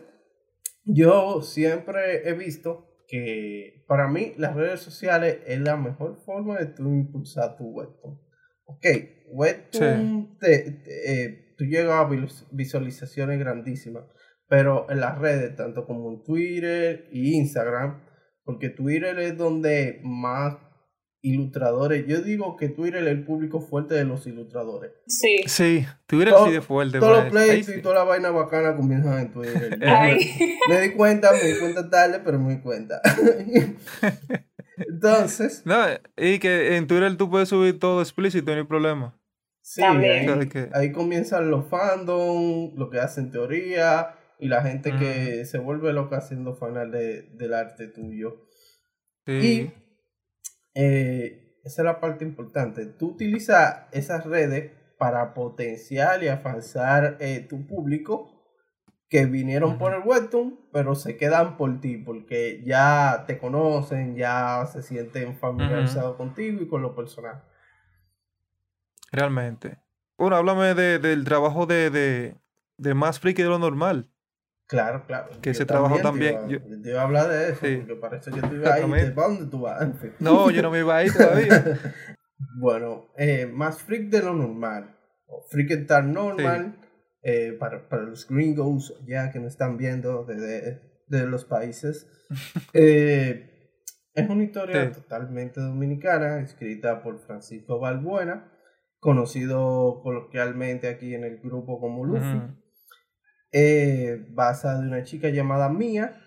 Speaker 3: yo siempre he visto que para mí las redes sociales es la mejor forma de tú impulsar tu webtoon. Ok, webtoon, te, eh, tú llegas a visualizaciones grandísimas pero en las redes, tanto como en Twitter y Instagram, porque Twitter es donde más ilustradores. Yo digo que Twitter es el público fuerte de los ilustradores.
Speaker 4: Sí.
Speaker 2: Sí, Twitter
Speaker 3: Todo-
Speaker 2: así de fuerte.
Speaker 3: Todos los.
Speaker 2: Ahí
Speaker 3: pleitos
Speaker 2: sí.
Speaker 3: y toda la vaina bacana comienzan en Twitter. [LAUGHS]
Speaker 4: Ay.
Speaker 3: me di cuenta, me di cuenta tarde, pero me di cuenta. [LAUGHS] Entonces,
Speaker 2: No, y que en Twitter tú puedes subir todo explícito, no hay problema.
Speaker 3: sí, ahí, ahí comienzan los fandom, lo que hacen teoría y la gente que se vuelve loca haciendo fanal de, del arte tuyo.
Speaker 2: Sí.
Speaker 3: Y eh, esa es la parte importante. Tú utilizas esas redes para potenciar y avanzar eh, tu público que vinieron por el webtoon, pero se quedan por ti porque ya te conocen, ya se sienten familiarizados contigo y con los personajes.
Speaker 2: Realmente. Bueno, háblame de, del trabajo de, de, de más friki de lo normal.
Speaker 3: Claro, claro.
Speaker 2: Que
Speaker 3: Yo
Speaker 2: ese trabajo
Speaker 3: te
Speaker 2: también,
Speaker 3: iba-
Speaker 2: yo-
Speaker 3: yo te iba a hablar de eso,
Speaker 2: Sí.
Speaker 3: porque parece que tú ibas ahí.
Speaker 2: Exactamente.
Speaker 3: ¿Para dónde tú vas?
Speaker 2: No, yo no me iba ahí todavía. [LAUGHS]
Speaker 3: Bueno, eh, más freak de lo normal. O freak star normal. eh, para, para los gringos ya que me están viendo de, de, de los países. [LAUGHS] Eh, es una historia
Speaker 2: Sí.
Speaker 3: totalmente dominicana, escrita por Francisco Balbuena, conocido coloquialmente aquí en el grupo como Luffy. Eh, basada de una chica llamada Mia,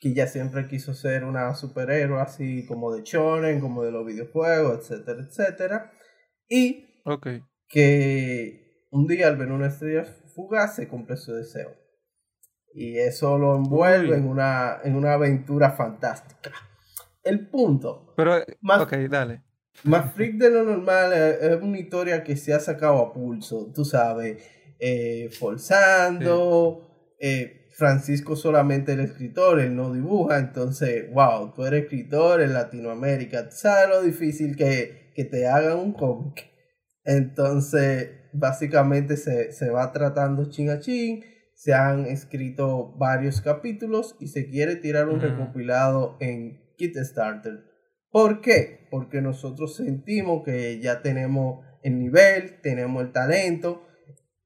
Speaker 3: que ella siempre quiso ser una superhéroe así como de shonen, como de los videojuegos, etcétera, etcétera. Y que un día al ver una estrella fugaz se cumple su deseo. Y eso lo envuelve
Speaker 2: Uy.
Speaker 3: en una, en una aventura fantástica. El punto,
Speaker 2: Pero, eh,
Speaker 3: Más-
Speaker 2: ok, dale.
Speaker 3: más freak de lo normal eh, es una historia que se ha sacado a pulso, tú sabes, eh, forzando, eh, Francisco solamente el escritor, él no dibuja, entonces, wow, tú eres escritor en Latinoamérica, sabes lo difícil que, que te hagan un cómic. Entonces, básicamente se, se va tratando chin a chin, se han escrito varios capítulos y se quiere tirar un
Speaker 2: Ujú.
Speaker 3: recopilado en Kickstarter. ¿Por qué? Porque nosotros sentimos que ya tenemos el nivel, tenemos el talento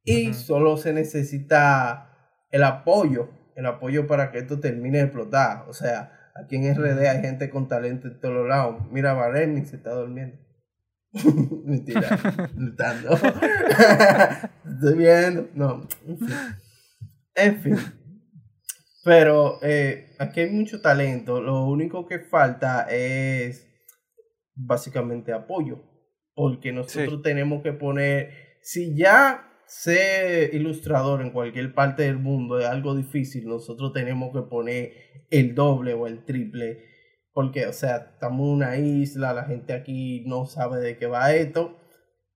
Speaker 3: y solo se necesita el apoyo, el apoyo para que esto termine de explotar. O sea, aquí en RD hay gente con talento en todos los lados. Mira, Vareni se está durmiendo. [LAUGHS] Mentira, [LAUGHS] gritando. [LAUGHS] Estoy viendo. No, en fin. En fin. Pero eh, aquí hay mucho talento. Lo único que falta es básicamente apoyo. Porque nosotros tenemos que poner. Si ya ser ilustrador en cualquier parte del mundo es algo difícil, nosotros tenemos que poner el doble o el triple. Porque, o sea, estamos en una isla, la gente aquí no sabe de qué va esto.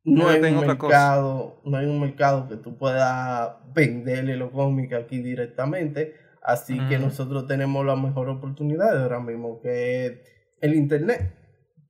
Speaker 3: No hay un mercado, no hay un mercado que tú puedas venderle los cómics aquí directamente. Así que nosotros tenemos la mejor oportunidad ahora mismo, que es el internet,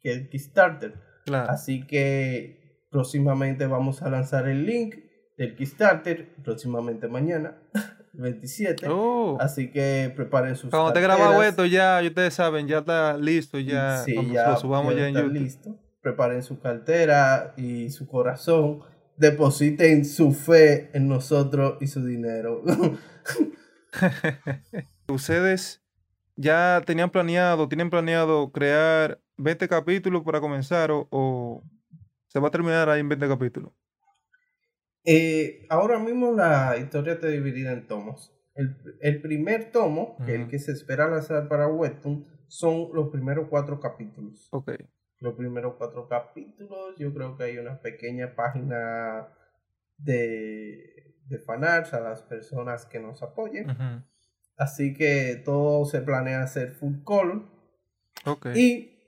Speaker 3: que es Kickstarter.
Speaker 2: Claro.
Speaker 3: Así que próximamente vamos a lanzar el link del Kickstarter, próximamente mañana, [LAUGHS] 27.
Speaker 2: Oh.
Speaker 3: Así que preparen sus
Speaker 2: Cuando te grabado esto, ya, ustedes saben, ya está listo, ya.
Speaker 3: Sí, ya,
Speaker 2: lo subamos
Speaker 3: ya
Speaker 2: ya en
Speaker 3: está
Speaker 2: YouTube.
Speaker 3: listo. Preparen su cartera y su corazón. Depositen su fe en nosotros y su dinero. [LAUGHS]
Speaker 2: Ustedes ya tenían planeado, tienen planeado crear 20 capítulos para comenzar o, o se va a terminar ahí en 20 capítulos.
Speaker 3: Eh, ahora mismo la historia está dividida en tomos. El, el primer tomo, que es el que se espera lanzar para Webtoon, son los primeros cuatro capítulos.
Speaker 2: Ok.
Speaker 3: Los primeros cuatro capítulos, yo creo que hay una pequeña página de, de fanarts a las personas que nos apoyen.
Speaker 2: ujú,
Speaker 3: Así que todo se planea hacer full color.
Speaker 2: Ok.
Speaker 3: Y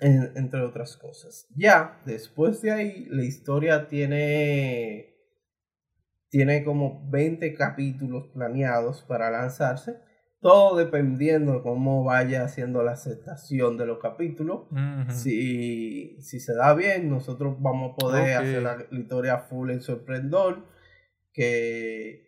Speaker 3: en- entre otras cosas. Ya después de ahí, la historia tiene tiene como 20 capítulos planeados para lanzarse. Todo dependiendo de cómo vaya haciendo la aceptación de los capítulos. Si, si se da bien, nosotros vamos a poder hacer la, la historia full en sorprendor. Que,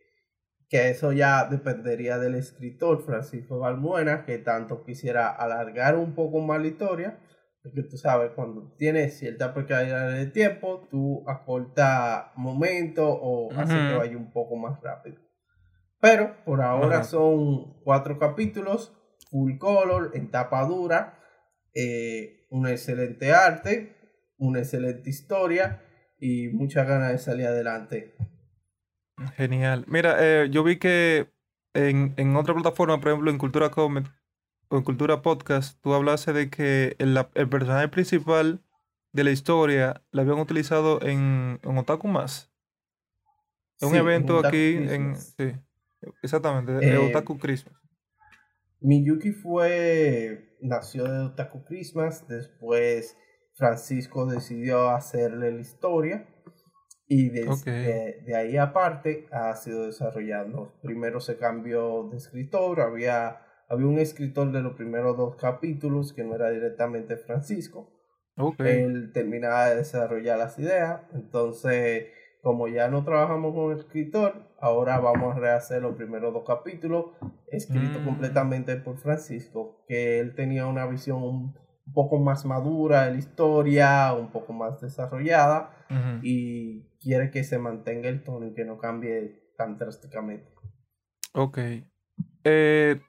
Speaker 3: que eso ya dependería del escritor Francisco Balbuena, que tanto quisiera alargar un poco más la historia. Porque tú sabes, cuando tienes cierta precariedad de tiempo, tú acorta momentos o hace que
Speaker 2: Ujú.
Speaker 3: vaya un poco más rápido. Pero por ahora son cuatro capítulos, full color, en tapa dura. eh, un excelente arte, una excelente historia y muchas ganas de salir adelante.
Speaker 2: Genial. Mira, eh, yo vi que en, en otra plataforma, por ejemplo, en Cultura Comet o en Cultura Podcast, tú hablaste de que el, el personaje principal de la historia la habían utilizado en, en Otaku Más. En un
Speaker 3: Sí,
Speaker 2: evento
Speaker 3: Otaku
Speaker 2: aquí en...
Speaker 3: Christmas.
Speaker 2: Sí, exactamente, de
Speaker 3: Eh,
Speaker 2: Otaku Christmas.
Speaker 3: Miyuki fue, nació de Otaku Christmas, después Francisco decidió hacerle la historia y desde
Speaker 2: Ok.
Speaker 3: de ahí aparte ha sido desarrollando. Primero se cambió de escritor, había, había un escritor de los primeros dos capítulos que no era directamente Francisco. Él terminaba de desarrollar las ideas, entonces como ya no trabajamos con el escritor, ahora vamos a rehacer los primeros dos capítulos, escrito
Speaker 2: Mm.
Speaker 3: completamente por Francisco, que él tenía una visión un, poco más madura de la historia, un poco más desarrollada, y quiere que se mantenga el tono y que no cambie tan drásticamente.
Speaker 2: Ok. Eh,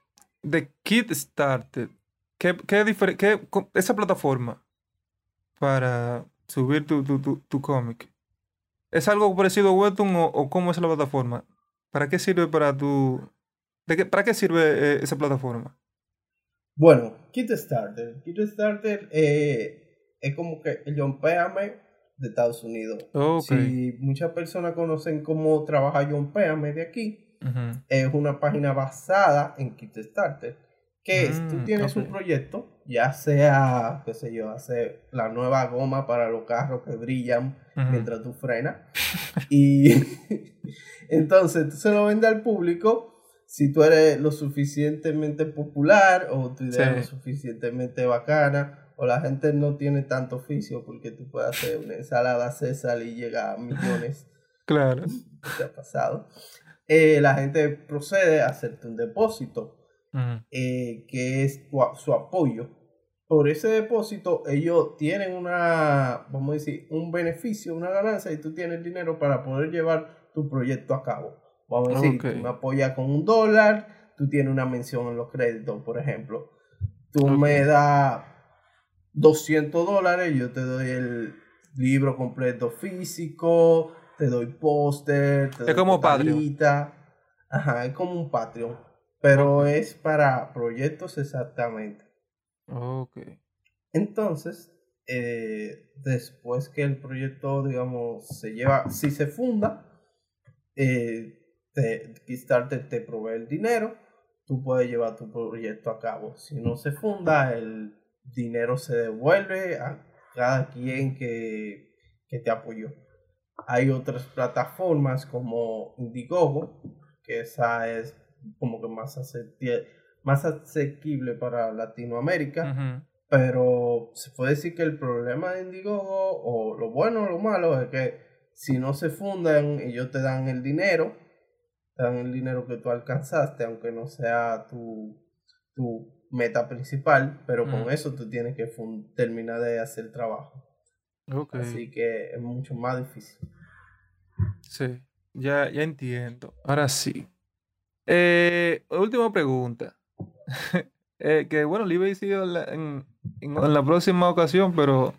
Speaker 2: de Kickstarter, ¿qué, qué, qué- esa plataforma para subir tu, tu, tu, tu cómic? ¿Es algo parecido a Webtoon o, o cómo es la plataforma? ¿Para qué sirve para tu... ¿De qué, ¿Para qué sirve eh, esa plataforma?
Speaker 3: Bueno, Kickstarter. Kickstarter eh, es como que el John Péame de Estados Unidos.
Speaker 2: Ok.
Speaker 3: Si muchas personas conocen cómo trabaja John Péame de aquí, Es una página basada en Kickstarter. Que es, tú
Speaker 2: Mm,
Speaker 3: tienes un proyecto, ya sea, qué sé yo, hacer la nueva goma para los carros que brillan mientras tú frenas. [LAUGHS] Y [LAUGHS] entonces tú se lo vendes al público. Si tú eres lo suficientemente popular o tu idea
Speaker 2: Sí.
Speaker 3: es lo suficientemente bacana o la gente no tiene tanto oficio porque tú puedes hacer una ensalada César y llega a millones [LAUGHS]
Speaker 2: Claro.
Speaker 3: ¿qué te ha pasado? Eh, la gente procede a hacerte un depósito eh, que es tu su apoyo. Por ese depósito ellos tienen una, vamos a decir, un beneficio, una ganancia y tú tienes dinero para poder llevar tu proyecto a cabo. Vamos a decir, tú me apoyas con un dólar, tú tienes una mención en los créditos, por ejemplo. Tú me das 200 dólares, yo te doy el libro completo físico, te doy póster, te
Speaker 2: Es
Speaker 3: doy
Speaker 2: como Patreon.
Speaker 3: Ajá, es como un Patreon. Pero es para proyectos exactamente.
Speaker 2: Ok.
Speaker 3: Entonces, eh, después que el proyecto, digamos, se lleva, si se funda, eh, te, Kickstarter te provee el dinero, tú puedes llevar tu proyecto a cabo. Si no se funda, el dinero se devuelve a cada quien que, que te apoyó. Hay otras plataformas como Indiegogo, que esa es como que más, más asequible para Latinoamérica pero se puede decir que el problema de Indiegogo, o lo bueno o lo malo, es que si no se fundan, ellos te dan el dinero, te dan el dinero que tú alcanzaste, aunque no sea tu, tu meta principal, pero con eso tú tienes que terminar de hacer el trabajo. Así que es mucho más difícil.
Speaker 2: Sí, ya, ya entiendo. Ahora sí. Eh, última pregunta. [LAUGHS] Eh, que bueno, le iba a decir en la, en, en- la próxima ocasión, pero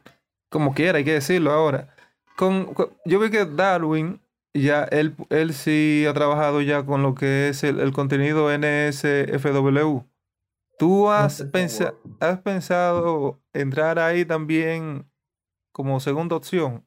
Speaker 2: como quiera, hay que decirlo ahora. Con, con- yo vi que Darwin, ya él, él sí ha trabajado ya con lo que es el, el contenido NSFW. ¿Tú has,
Speaker 3: sé
Speaker 2: pensa-
Speaker 3: cómo-
Speaker 2: has pensado entrar ahí también como segunda opción?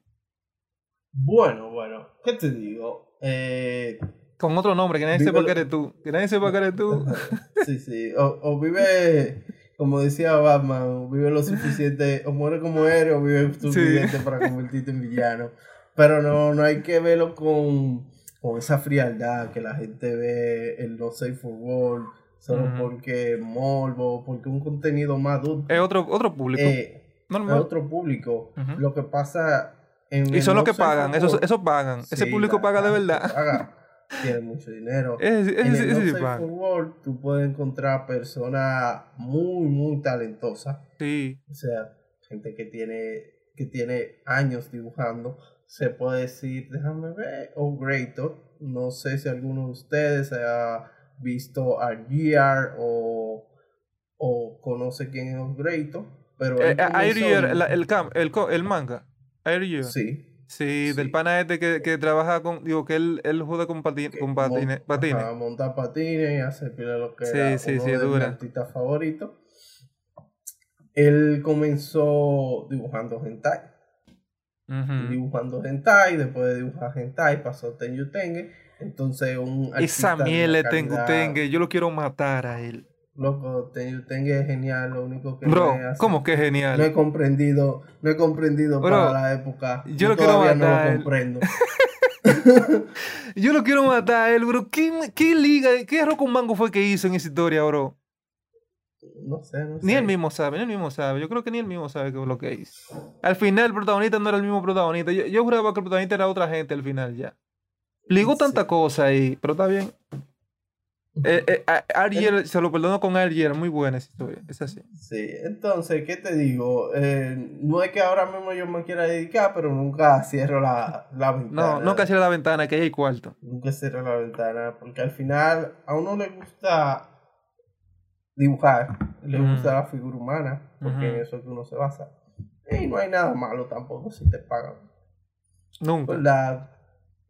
Speaker 3: Bueno, bueno, ¿qué te digo? Eh,
Speaker 2: Con otro nombre, que nadie sepa
Speaker 3: lo-
Speaker 2: que eres tú. Que nadie sepa que eres tú. [LAUGHS]
Speaker 3: Sí, sí. O, o vive, como decía Batman, o vive lo suficiente, o muere como héroe, o vive lo suficiente para convertirte en villano. Pero no, no hay que verlo con, con esa frialdad que la gente ve el No Safe for World, solo
Speaker 2: Ujú.
Speaker 3: porque morbo, porque un contenido más adulto.
Speaker 2: Es otro, otro público.
Speaker 3: eh,
Speaker 2: normal.
Speaker 3: es otro público. Lo que pasa en
Speaker 2: y son los que pagan. Esos, esos pagan. Ese público paga de verdad.
Speaker 3: paga, tiene mucho dinero. [LAUGHS] En el
Speaker 2: sí
Speaker 3: for World tú puedes encontrar personas muy, muy talentosas.
Speaker 2: Sí.
Speaker 3: O sea, gente que tiene, que tiene años dibujando. Se puede decir, déjame ver, o Greator. No sé si alguno de ustedes ha visto a Gear o, o conoce quién es Greator. Pero
Speaker 2: Eh, el, el, cam- el, co- el manga. Airier.
Speaker 3: Sí.
Speaker 2: Sí, del pana este que, que trabaja con, digo, que él, él juega con, pati-
Speaker 3: mon-
Speaker 2: patines. patines.
Speaker 3: ajá, monta patines y hace pila lo que
Speaker 2: Sí,
Speaker 3: era
Speaker 2: sí,
Speaker 3: uno
Speaker 2: sí,
Speaker 3: de
Speaker 2: dura.
Speaker 3: artistas favoritos. Él comenzó dibujando hentai. Dibujando hentai, después de dibujar hentai pasó Tenyu Tenge. Entonces un
Speaker 2: Esa
Speaker 3: de
Speaker 2: miel
Speaker 3: una
Speaker 2: le tengo,
Speaker 3: calidad-
Speaker 2: tengue, yo lo quiero matar a él.
Speaker 3: Loco, Tenyu Tenge es genial, lo único que
Speaker 2: Bro,
Speaker 3: me hace-
Speaker 2: ¿cómo que genial?
Speaker 3: No he comprendido, no he comprendido
Speaker 2: Bro,
Speaker 3: para la época.
Speaker 2: yo lo quiero
Speaker 3: todavía no
Speaker 2: matar.
Speaker 3: lo comprendo. [LAUGHS]
Speaker 2: Yo lo quiero matar a él, bro. ¿Qué, qué liga, qué con mango fue que hizo en esa historia, bro?
Speaker 3: No sé, no sé.
Speaker 2: Ni él mismo sabe, ni él mismo sabe. Yo creo que ni él mismo sabe qué es lo que hizo. Al final el protagonista no era el mismo protagonista. Yo, yo juraba que el protagonista era otra gente al final ya. Ligó tanta
Speaker 3: Sí.
Speaker 2: cosa ahí, pero está bien. Eh, [LAUGHS] eh, se lo perdono con Ariel, muy buena esa historia. Es así.
Speaker 3: Sí, entonces, ¿qué te digo? Eh, no es que ahora mismo yo me quiera dedicar, pero nunca cierro la, la [LAUGHS] ventana.
Speaker 2: No, nunca cierra la ventana, que hay cuarto.
Speaker 3: Nunca cierro la ventana, porque al final a uno le gusta dibujar, le gusta la figura humana, porque en eso es que uno se basa. Y no hay nada malo tampoco si te pagan.
Speaker 2: Nunca.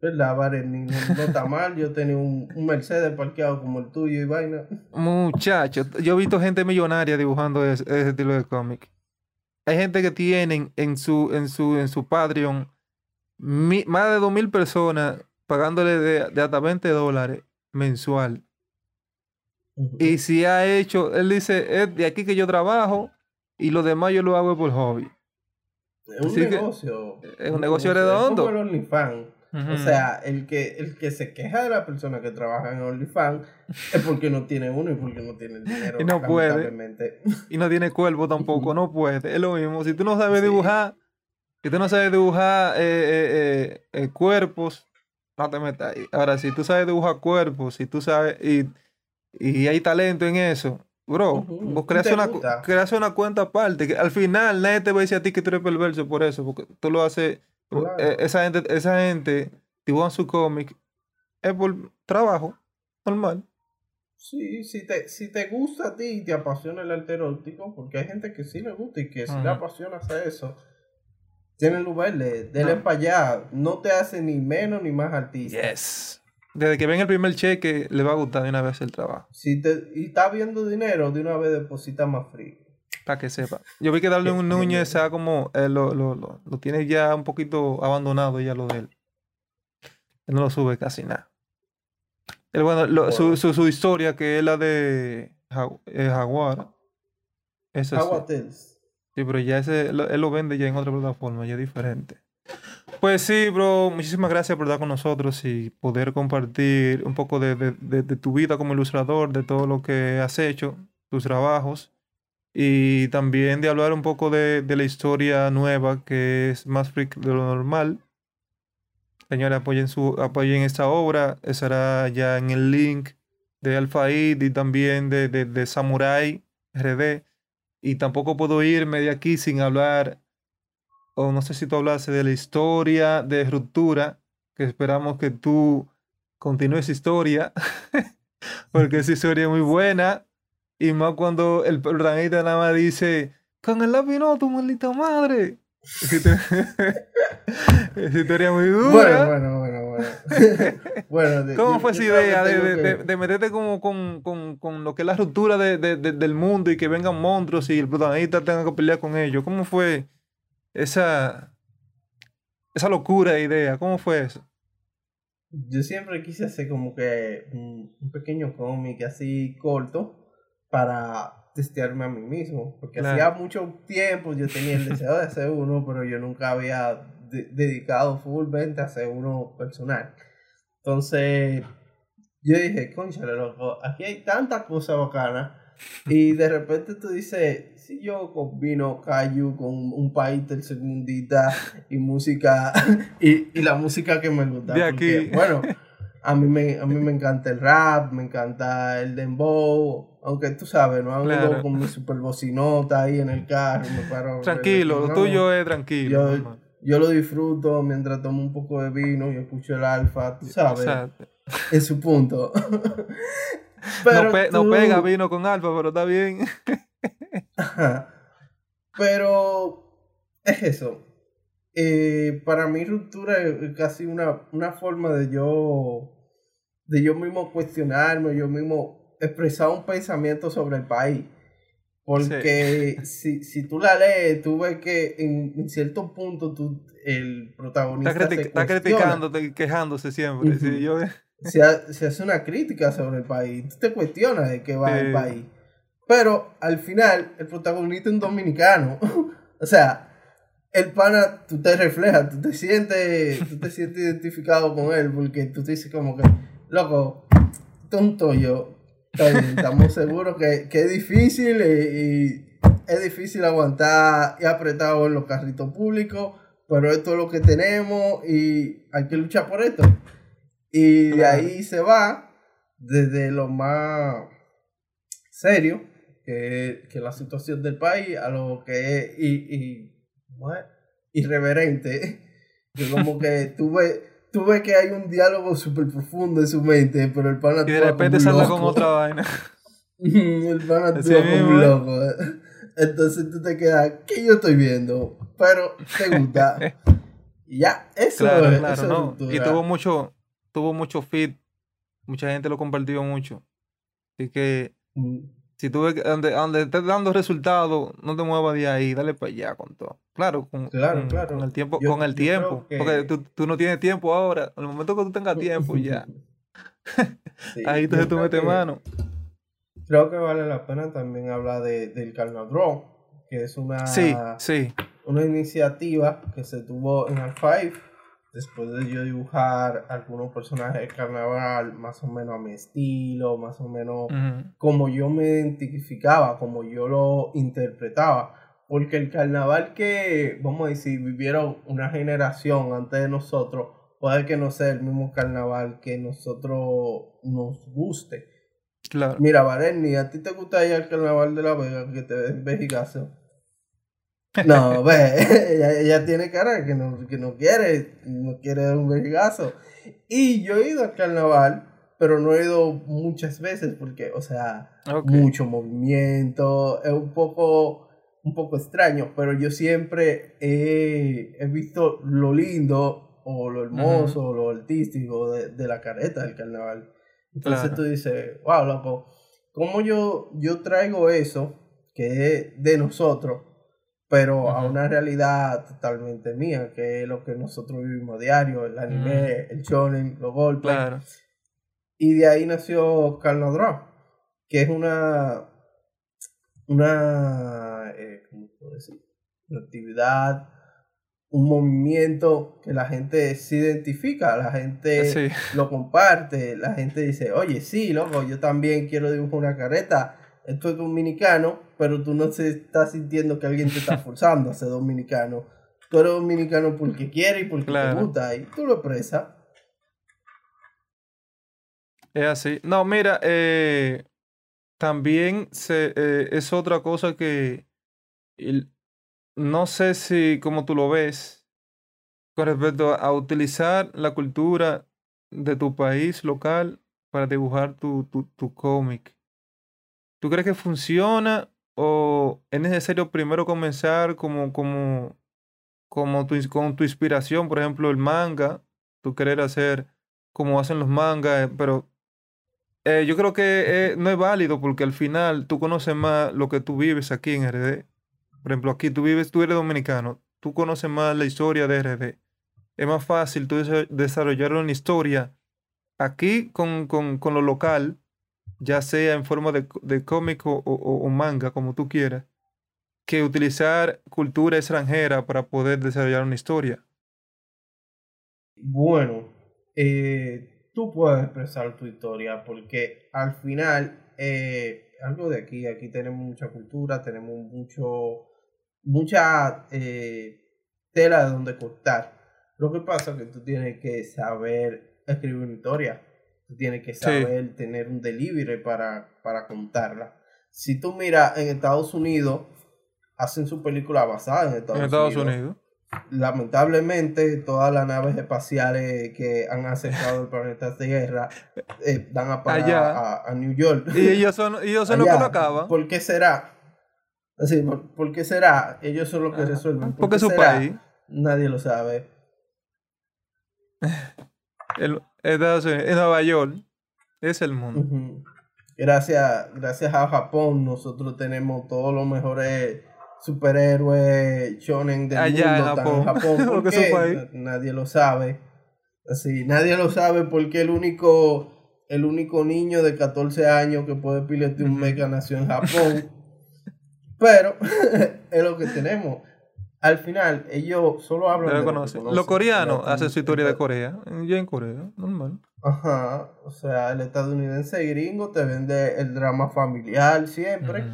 Speaker 3: ¿Verdad, Vareni? No, no está mal. Yo tenía un, un Mercedes parqueado como el tuyo y vaina.
Speaker 2: Muchachos, yo he visto gente millonaria dibujando ese, ese estilo de cómic. Hay gente que tienen en su, en su, en su Patreon mi- más de 2.000 personas pagándole de, de hasta 20 dólares mensual. Y si ha hecho, él dice, es de aquí que yo trabajo y lo demás yo lo hago por hobby.
Speaker 3: Es un
Speaker 2: Así que
Speaker 3: negocio.
Speaker 2: es un negocio
Speaker 3: Es
Speaker 2: redondo.
Speaker 3: como el OnlyFans. O sea, el que, el que se queja de la persona que trabaja en OnlyFans es porque no tiene uno y porque no tiene el dinero. [LAUGHS]
Speaker 2: Y no puede. [LAUGHS] Y no tiene cuerpo tampoco, no puede. Es lo mismo. Si tú no sabes
Speaker 3: Sí.
Speaker 2: dibujar, si tú no sabes dibujar eh, eh, eh, eh, cuerpos, no te metas ahí. Ahora, si tú sabes dibujar cuerpos, si tú sabes, y, y hay talento en eso, bro,
Speaker 3: Ujú.
Speaker 2: vos
Speaker 3: ¿Y
Speaker 2: creas una, creas una cuenta aparte. Que al final nadie te va a decir a ti que tú eres perverso por eso, porque tú lo haces.
Speaker 3: Claro.
Speaker 2: eh, esa gente, esa gente dibuja su cómic, es por trabajo, normal.
Speaker 3: Sí, si te, si te gusta a ti y te apasiona el arte erótico, porque hay gente que sí le gusta y que le
Speaker 2: Ajá.
Speaker 3: apasiona hacer eso, tiene lugar, de, dele
Speaker 2: No.
Speaker 3: para allá. No te hace ni menos ni más artista.
Speaker 2: Yes. Desde que ven el primer cheque, le va a gustar de una vez el trabajo.
Speaker 3: Si te, y está viendo dinero, de una vez deposita más frío.
Speaker 2: Para que sepa. Yo vi que darle un Núñez sea como eh, lo, lo, lo, lo tiene ya un poquito abandonado ya lo de él. Él no lo sube casi nada. Él, bueno, lo- su, su, su historia, que es la de Jagu- eh, Jaguar. Eso sí. Sí, pero ya ese, lo- él lo vende ya en otra plataforma, ya es diferente. Pues sí, bro, muchísimas gracias por estar con nosotros y poder compartir un poco de, de- de- de tu vida como ilustrador, de todo lo que has hecho, tus trabajos, y también de hablar un poco de, de la historia nueva que es más freak de lo normal. Señores, apoyen, su, apoyen esta obra, estará ya en el link de Alfaid y también de, de, de Samurai RD. Y tampoco puedo irme de aquí sin hablar, o no sé si tú hablaste de la historia de Ruptura, que esperamos que tú continúes historia, [LAUGHS] porque esa historia es muy buena. Y más cuando el protagonista nada más dice, con el lápiz no, tu maldita madre. Esa historia- [LAUGHS] muy dura.
Speaker 3: Bueno, bueno, bueno, bueno. [LAUGHS] bueno de-
Speaker 2: ¿Cómo fue esa idea de, de-
Speaker 3: que-
Speaker 2: de- meterte como con, con- con lo que es la ruptura de- de- de- del mundo y que vengan monstruos y el protagonista tenga que pelear con ellos? ¿Cómo fue esa, esa locura de idea? ¿Cómo fue eso?
Speaker 3: Yo siempre quise hacer como que un, un pequeño cómic así corto para testearme a mí mismo. Porque
Speaker 2: Claro.
Speaker 3: hacía mucho tiempo yo tenía el deseo de hacer uno, pero yo nunca había de- dedicado fullmente a hacer uno personal. Entonces, yo dije, conchale, loco, aquí hay tantas cosas bacanas. Y de repente tú dices, si yo combino Cayu con un país tercermundista y música, [LAUGHS] y, y la música que me gusta.
Speaker 2: De
Speaker 3: porque,
Speaker 2: aquí.
Speaker 3: bueno, a mí, me, a mí me encanta el rap, me encanta el dembow, aunque tú sabes, no
Speaker 2: Claro.
Speaker 3: con mi super bocinota ahí en el carro, me paro.
Speaker 2: Tranquilo, lo tuyo es tranquilo.
Speaker 3: yo, yo lo disfruto mientras tomo un poco de vino y escucho el alfa, tú sabes,
Speaker 2: Exacto.
Speaker 3: en su punto. [LAUGHS] [LAUGHS]
Speaker 2: No, pe- no pega vino con alfa, pero está bien. [LAUGHS]
Speaker 3: Pero es eso. Eh, para mí ruptura es casi una, una forma de yo de yo mismo cuestionarme, yo mismo expresar un pensamiento sobre el país. Porque si, si tú la lees, tú ves que en, en cierto punto tú, el protagonista.
Speaker 2: Está, critic está criticando, quejándose siempre. Uh -huh. yo...
Speaker 3: se, ha, se, hace una crítica sobre el país. Tú te cuestionas de qué va sí. el país. Pero al final, el protagonista es un dominicano. [LAUGHS] o sea, el pana, tú te reflejas, tú te sientes, tú te sientes identificado con él, porque tú te dices como que, loco, tonto yo. Estamos seguros que, que, es difícil y, y, es difícil aguantar y apretado en los carritos públicos, pero esto es lo que tenemos y hay que luchar por esto. Y de ahí se va desde lo más serio, que, que la situación del país, a lo que es y, y, irreverente, [LAUGHS] que como que tú ves, tú ves que hay un diálogo súper profundo en su mente, pero el pana
Speaker 2: Y de repente sale con otra vaina. [LAUGHS]
Speaker 3: el pana actúa como un loco. Entonces tú te quedas, ¿qué yo estoy viendo? Pero te gusta. [LAUGHS] ya, eso
Speaker 2: claro,
Speaker 3: es.
Speaker 2: Claro,
Speaker 3: eso
Speaker 2: no.
Speaker 3: es
Speaker 2: y tuvo mucho, tuvo mucho feed. Mucha gente lo compartió mucho. Así que
Speaker 3: Mm.
Speaker 2: Si tú ves que donde, donde estés dando resultados, no te muevas de ahí, dale para allá con todo. Claro, con,
Speaker 3: Claro,
Speaker 2: con,
Speaker 3: claro.
Speaker 2: con el tiempo,
Speaker 3: Yo-
Speaker 2: con el tiempo. Porque
Speaker 3: que-
Speaker 2: tú, tú no tienes tiempo ahora. En el momento que tú tengas tiempo, ya. [LAUGHS]
Speaker 3: Sí, [LAUGHS]
Speaker 2: ahí entonces tú metes
Speaker 3: que-
Speaker 2: mano.
Speaker 3: Creo que vale la pena también hablar de, del Carnadrón, que es una,
Speaker 2: Sí, sí.
Speaker 3: una iniciativa que se tuvo en el Five después de yo dibujar algunos personajes de carnaval más o menos a mi estilo, más o menos como yo me identificaba, como yo lo interpretaba. Porque el carnaval que, vamos a decir, vivieron una generación antes de nosotros, puede que no sea el mismo carnaval que nosotros nos guste.
Speaker 2: Claro.
Speaker 3: Mira, Vareni, ¿a ti te gusta ir al carnaval de La Vega que te ven vejigazo? No, ve, [LAUGHS] ella, ella tiene cara que no, que no quiere, no quiere dar un vejigazo. Y yo he ido al carnaval, pero no he ido muchas veces porque, o sea, mucho movimiento, es un poco, un poco extraño, pero yo siempre he, he visto lo lindo o lo hermoso o lo artístico de, de la careta del carnaval. Entonces
Speaker 2: Claro.
Speaker 3: tú dices, wow, loco, ¿cómo yo, yo traigo eso que es de nosotros, pero a una realidad totalmente mía, que es lo que nosotros vivimos a diario, el anime, el shonen, los golpes?
Speaker 2: Claro.
Speaker 3: Y de ahí nació Carnadrop, que es una, una, eh, ¿cómo puedo decir? Una actividad, un movimiento que la gente se identifica, la gente
Speaker 2: Sí.
Speaker 3: lo comparte, la gente dice, oye, sí, loco, yo también quiero dibujar una careta, esto es dominicano, pero tú no se estás sintiendo que alguien te está [LAUGHS] forzando a ser dominicano. Tú eres dominicano porque quieres y porque
Speaker 2: Claro.
Speaker 3: te gusta, y tú lo expresas.
Speaker 2: Es así. No, mira, eh, también se, eh, es otra cosa que el- no sé si como tú lo ves con respecto a utilizar la cultura de tu país local para dibujar tu, tu, tu cómic. ¿Tú crees que funciona o es necesario primero comenzar como, como, como tu, con tu inspiración, por ejemplo, el manga, tú querer hacer como hacen los mangas, eh, pero eh, yo creo que eh, no es válido porque al final tú conoces más lo que tú vives aquí en RD. Por ejemplo, aquí tú vives, tú eres dominicano, tú conoces más la historia de RD. Es más fácil tú desa- desarrollar una historia aquí con, con, con lo local, ya sea en forma de, de cómic o, o- o manga, como tú quieras, que utilizar cultura extranjera para poder desarrollar una historia.
Speaker 3: Bueno, eh, tú puedes expresar tu historia porque al final, eh, algo de aquí, aquí tenemos mucha cultura, tenemos mucho, mucha eh, tela de donde cortar. Lo que pasa es que tú tienes que saber escribir una historia, tú tienes que
Speaker 2: Sí.
Speaker 3: saber tener un delivery para, para contarla. Si tú miras en Estados Unidos, hacen su película basada en Estados,
Speaker 2: En Estados
Speaker 3: Unidos
Speaker 2: Unidos.
Speaker 3: lamentablemente todas las naves espaciales que han acercado el planeta Tierra eh, dan a parar
Speaker 2: Allá.
Speaker 3: a, a New York.
Speaker 2: Y ellos son, ellos son los que lo acaban.
Speaker 3: ¿Por qué será? Así, ¿por, por qué será? Ellos son los que resuelven. ¿Por
Speaker 2: Porque
Speaker 3: qué
Speaker 2: su
Speaker 3: será?
Speaker 2: país.
Speaker 3: Nadie lo sabe. [LAUGHS]
Speaker 2: El, Estados Unidos, en Nueva York. Es el mundo.
Speaker 3: Gracias, gracias a Japón, nosotros tenemos todos los mejores superhéroes shonen del
Speaker 2: Allá en
Speaker 3: mundo están en
Speaker 2: Japón.
Speaker 3: Japón. [LAUGHS] ¿Por
Speaker 2: Porque es
Speaker 3: qué? Nadie lo sabe. Así, nadie lo sabe porque el único, el único niño de 14 años que puede pilotear un mecha nació en Japón. Pero [LAUGHS] es lo que tenemos. Al final, ellos solo hablan
Speaker 2: Ya
Speaker 3: de
Speaker 2: lo
Speaker 3: lo Pero-
Speaker 2: hacen su historia de Corea. Yo en Corea, normal.
Speaker 3: Ajá, o sea, el estadounidense gringo te vende el drama familiar siempre,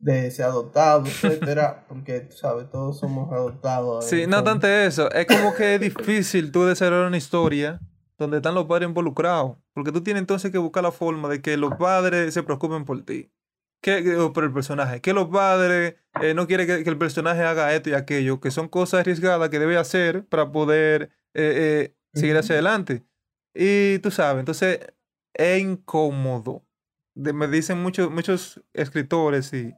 Speaker 3: de ese adoptado, [LAUGHS] etcétera, porque tú sabes, todos somos adoptados.
Speaker 2: Sí,
Speaker 3: eh,
Speaker 2: no tanto eso. Es como que es difícil tú desarrollar una historia donde están los padres involucrados. Porque tú tienes entonces que buscar la forma de que los padres se preocupen por ti. Que, por el personaje. Que los padres eh, no quieren que, que el personaje haga esto y aquello. Que son cosas arriesgadas que debe hacer para poder eh, eh, seguir hacia adelante. Y tú sabes, entonces es incómodo. De- me dicen muchos, muchos escritores y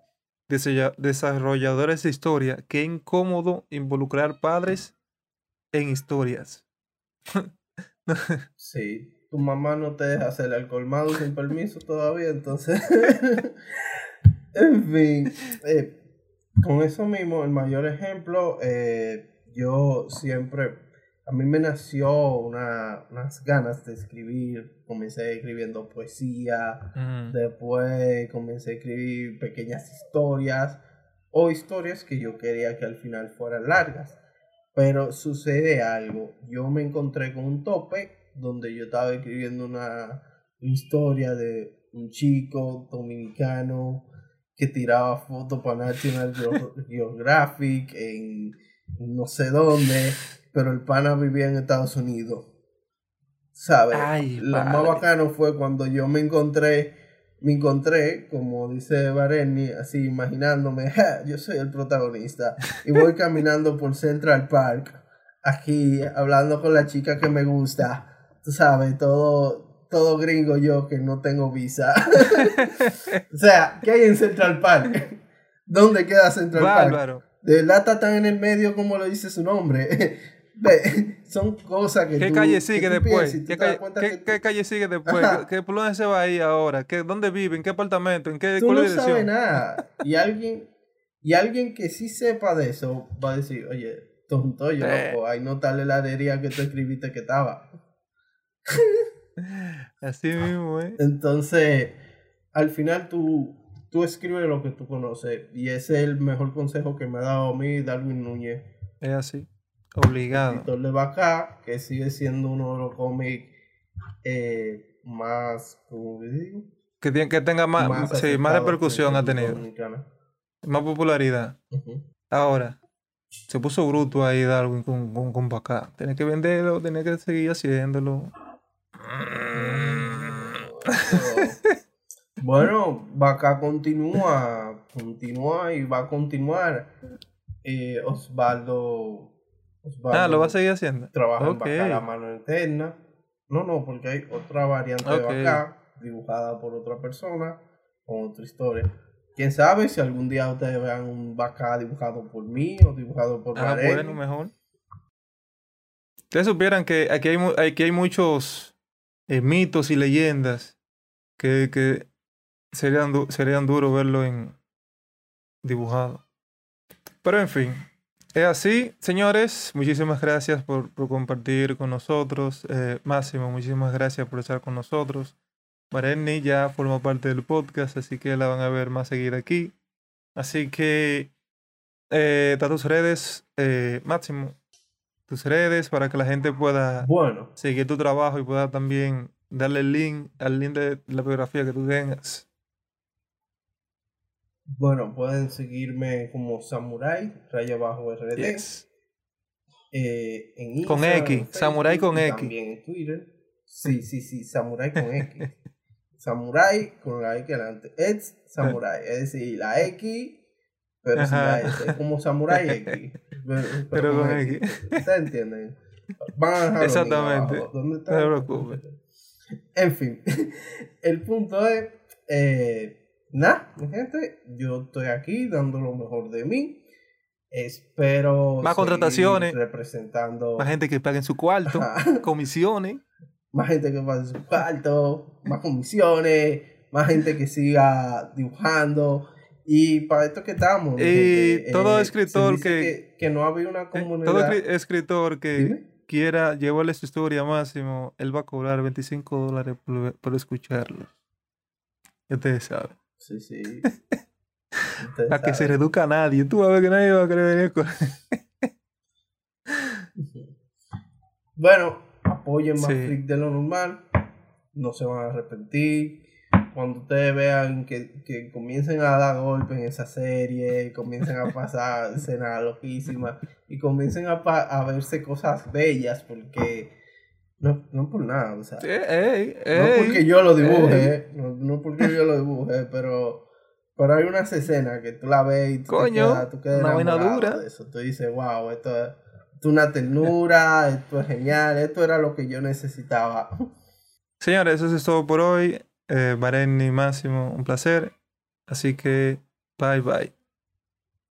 Speaker 2: desarrolladores de historia que es incómodo involucrar padres en historias. [LAUGHS]
Speaker 3: Sí, tu mamá no te deja hacer el colmado sin permiso todavía, entonces... [LAUGHS] en fin, eh, con eso mismo, el mayor ejemplo, eh, yo siempre, a mí me nació una, unas ganas de escribir, comencé escribiendo poesía,
Speaker 2: Ujú.
Speaker 3: después comencé a escribir pequeñas historias o historias que yo quería que al final fueran largas. Pero sucede algo, yo me encontré con un tope donde yo estaba escribiendo una historia de un chico dominicano que tiraba fotos para National Geo- [LAUGHS] Geographic en no sé dónde, pero el pana vivía en Estados Unidos. ¿Sabes?
Speaker 2: Ay,
Speaker 3: Lo más bacano fue cuando yo me encontré, me encontré, como dice Bareni, así imaginándome, "Ja, yo soy el protagonista, y voy caminando por Central Park, aquí hablando con la chica que me gusta, tú sabes, todo, todo gringo yo que no tengo visa. [LAUGHS] o sea, ¿qué hay en Central Park? ¿Dónde queda Central Park?
Speaker 2: Bárbaro.
Speaker 3: De lata tan en el medio como lo dice su nombre. [LAUGHS] Son cosas que
Speaker 2: ¿Qué
Speaker 3: tú-
Speaker 2: calle
Speaker 3: que
Speaker 2: sigue
Speaker 3: tú
Speaker 2: después?
Speaker 3: piensas
Speaker 2: ¿Qué calle, qué-
Speaker 3: que tú-
Speaker 2: qué calle sigue después?
Speaker 3: Ajá.
Speaker 2: ¿Qué, ¿Por dónde se va ahí ahora? ¿Qué, ¿Dónde vive? ¿En qué apartamento? ¿En qué
Speaker 3: tú
Speaker 2: cuál
Speaker 3: no
Speaker 2: dirección?
Speaker 3: sabes nada. Y alguien, y alguien que sí sepa de eso va a decir, oye, tonto, yo loco, ahí no está la heladería que tú escribiste que estaba. [LAUGHS]
Speaker 2: Así mismo, ¿eh?
Speaker 3: Entonces, al final tú, tú escribes lo que tú conoces. Y ese es el mejor consejo que me ha dado a mí Darwin Núñez.
Speaker 2: Es así. Obligado.
Speaker 3: escritor de Bacá, que sigue siendo uno de los cómics eh, más, ¿cómo digo?
Speaker 2: Que, tiene- que tenga más, sí, más repercusión ha tenido.
Speaker 3: Dominicana.
Speaker 2: Más popularidad. Ahora, se puso bruto ahí Darwin con, con, con Bacá. Tiene que venderlo, tiene que seguir haciéndolo.
Speaker 3: Pero, bueno, Bacá continúa, continúa y va a continuar. Eh, Osvaldo, Osvaldo
Speaker 2: Ah, lo va a seguir haciendo.
Speaker 3: trabaja en Bacá la mano eterna. No, no, porque hay otra variante de Bacá dibujada por otra persona con otra historia. Quién sabe si algún día ustedes vean un Bacá dibujado por mí o dibujado por
Speaker 2: Ah, bueno, mejor. Ustedes supieran que aquí hay, aquí hay muchos eh, mitos y leyendas que, que serían, serían duros verlo en dibujado. Pero en fin, es así, señores. Muchísimas gracias por, por compartir con nosotros. Eh, Máximo, muchísimas gracias por estar con nosotros. Mareni ya forma parte del podcast, así que la van a ver más seguida aquí. Así que, eh, tus redes, eh, Máximo, tus redes para que la gente pueda
Speaker 3: Bueno,
Speaker 2: seguir tu trabajo y pueda también darle el link al link de la biografía que tú tengas.
Speaker 3: bueno, pueden seguirme como Samurai, raya bajo RD.
Speaker 2: Yes.
Speaker 3: eh, en
Speaker 2: Con X,
Speaker 3: en
Speaker 2: Samurai
Speaker 3: Facebook
Speaker 2: con X.
Speaker 3: También en Twitter. Sí, sí, sí, Samurai con X. [LAUGHS] Samurai con la X delante. Es Samurai, es decir, la X, pero sin la
Speaker 2: Ajá.
Speaker 3: S. Es como Samurai X. [LAUGHS] Pero,
Speaker 2: Pero con X.
Speaker 3: ¿Ustedes entienden? Van a dejar
Speaker 2: Exactamente.
Speaker 3: ¿Dónde
Speaker 2: No te preocupes.
Speaker 3: En fin, [LAUGHS] el punto es, eh, nada, mi gente, yo estoy aquí dando lo mejor de mí. Espero.
Speaker 2: Más contrataciones.
Speaker 3: Representando.
Speaker 2: Más gente que paguen su cuarto, [LAUGHS] comisiones.
Speaker 3: más gente que pase su cuarto, más comisiones, más gente que siga dibujando. Y para esto que estamos.
Speaker 2: Y todo escritor que-
Speaker 3: que. no había una
Speaker 2: Eh,
Speaker 3: comunidad.
Speaker 2: Todo escri- escritor que
Speaker 3: Dime.
Speaker 2: quiera llevarle su historia máximo, él va a cobrar 25 dólares por, por escucharlo. Ya ustedes saben.
Speaker 3: Sí, sí. [LAUGHS] Ustedes
Speaker 2: Para que se reduzca a nadie. Tú vas a ver que nadie va a querer venir con...
Speaker 3: Bueno, apoyen más
Speaker 2: Sí.
Speaker 3: freak de lo normal. No se van a arrepentir. Cuando ustedes vean que, que comiencen a dar golpes en esa serie, comiencen a pasar [LAUGHS] escenas loquísimas y comiencen a, pa- a verse cosas bellas, porque no, no por nada, o sea,
Speaker 2: Ey,
Speaker 3: no
Speaker 2: ey,
Speaker 3: porque yo lo dibuje, no, no porque yo lo dibuje, pero, pero hay unas escenas que tú la ves y tú
Speaker 2: Coño,
Speaker 3: te quedas, tú quedas
Speaker 2: una
Speaker 3: enamorado
Speaker 2: dura.
Speaker 3: de eso. Tú dices, wow, esto es, esto es una ternura, esto es genial, esto era lo que yo necesitaba. [LAUGHS]
Speaker 2: Señores, eso es todo por hoy. Eh, Bareni Máximo, un placer. Así que, bye bye.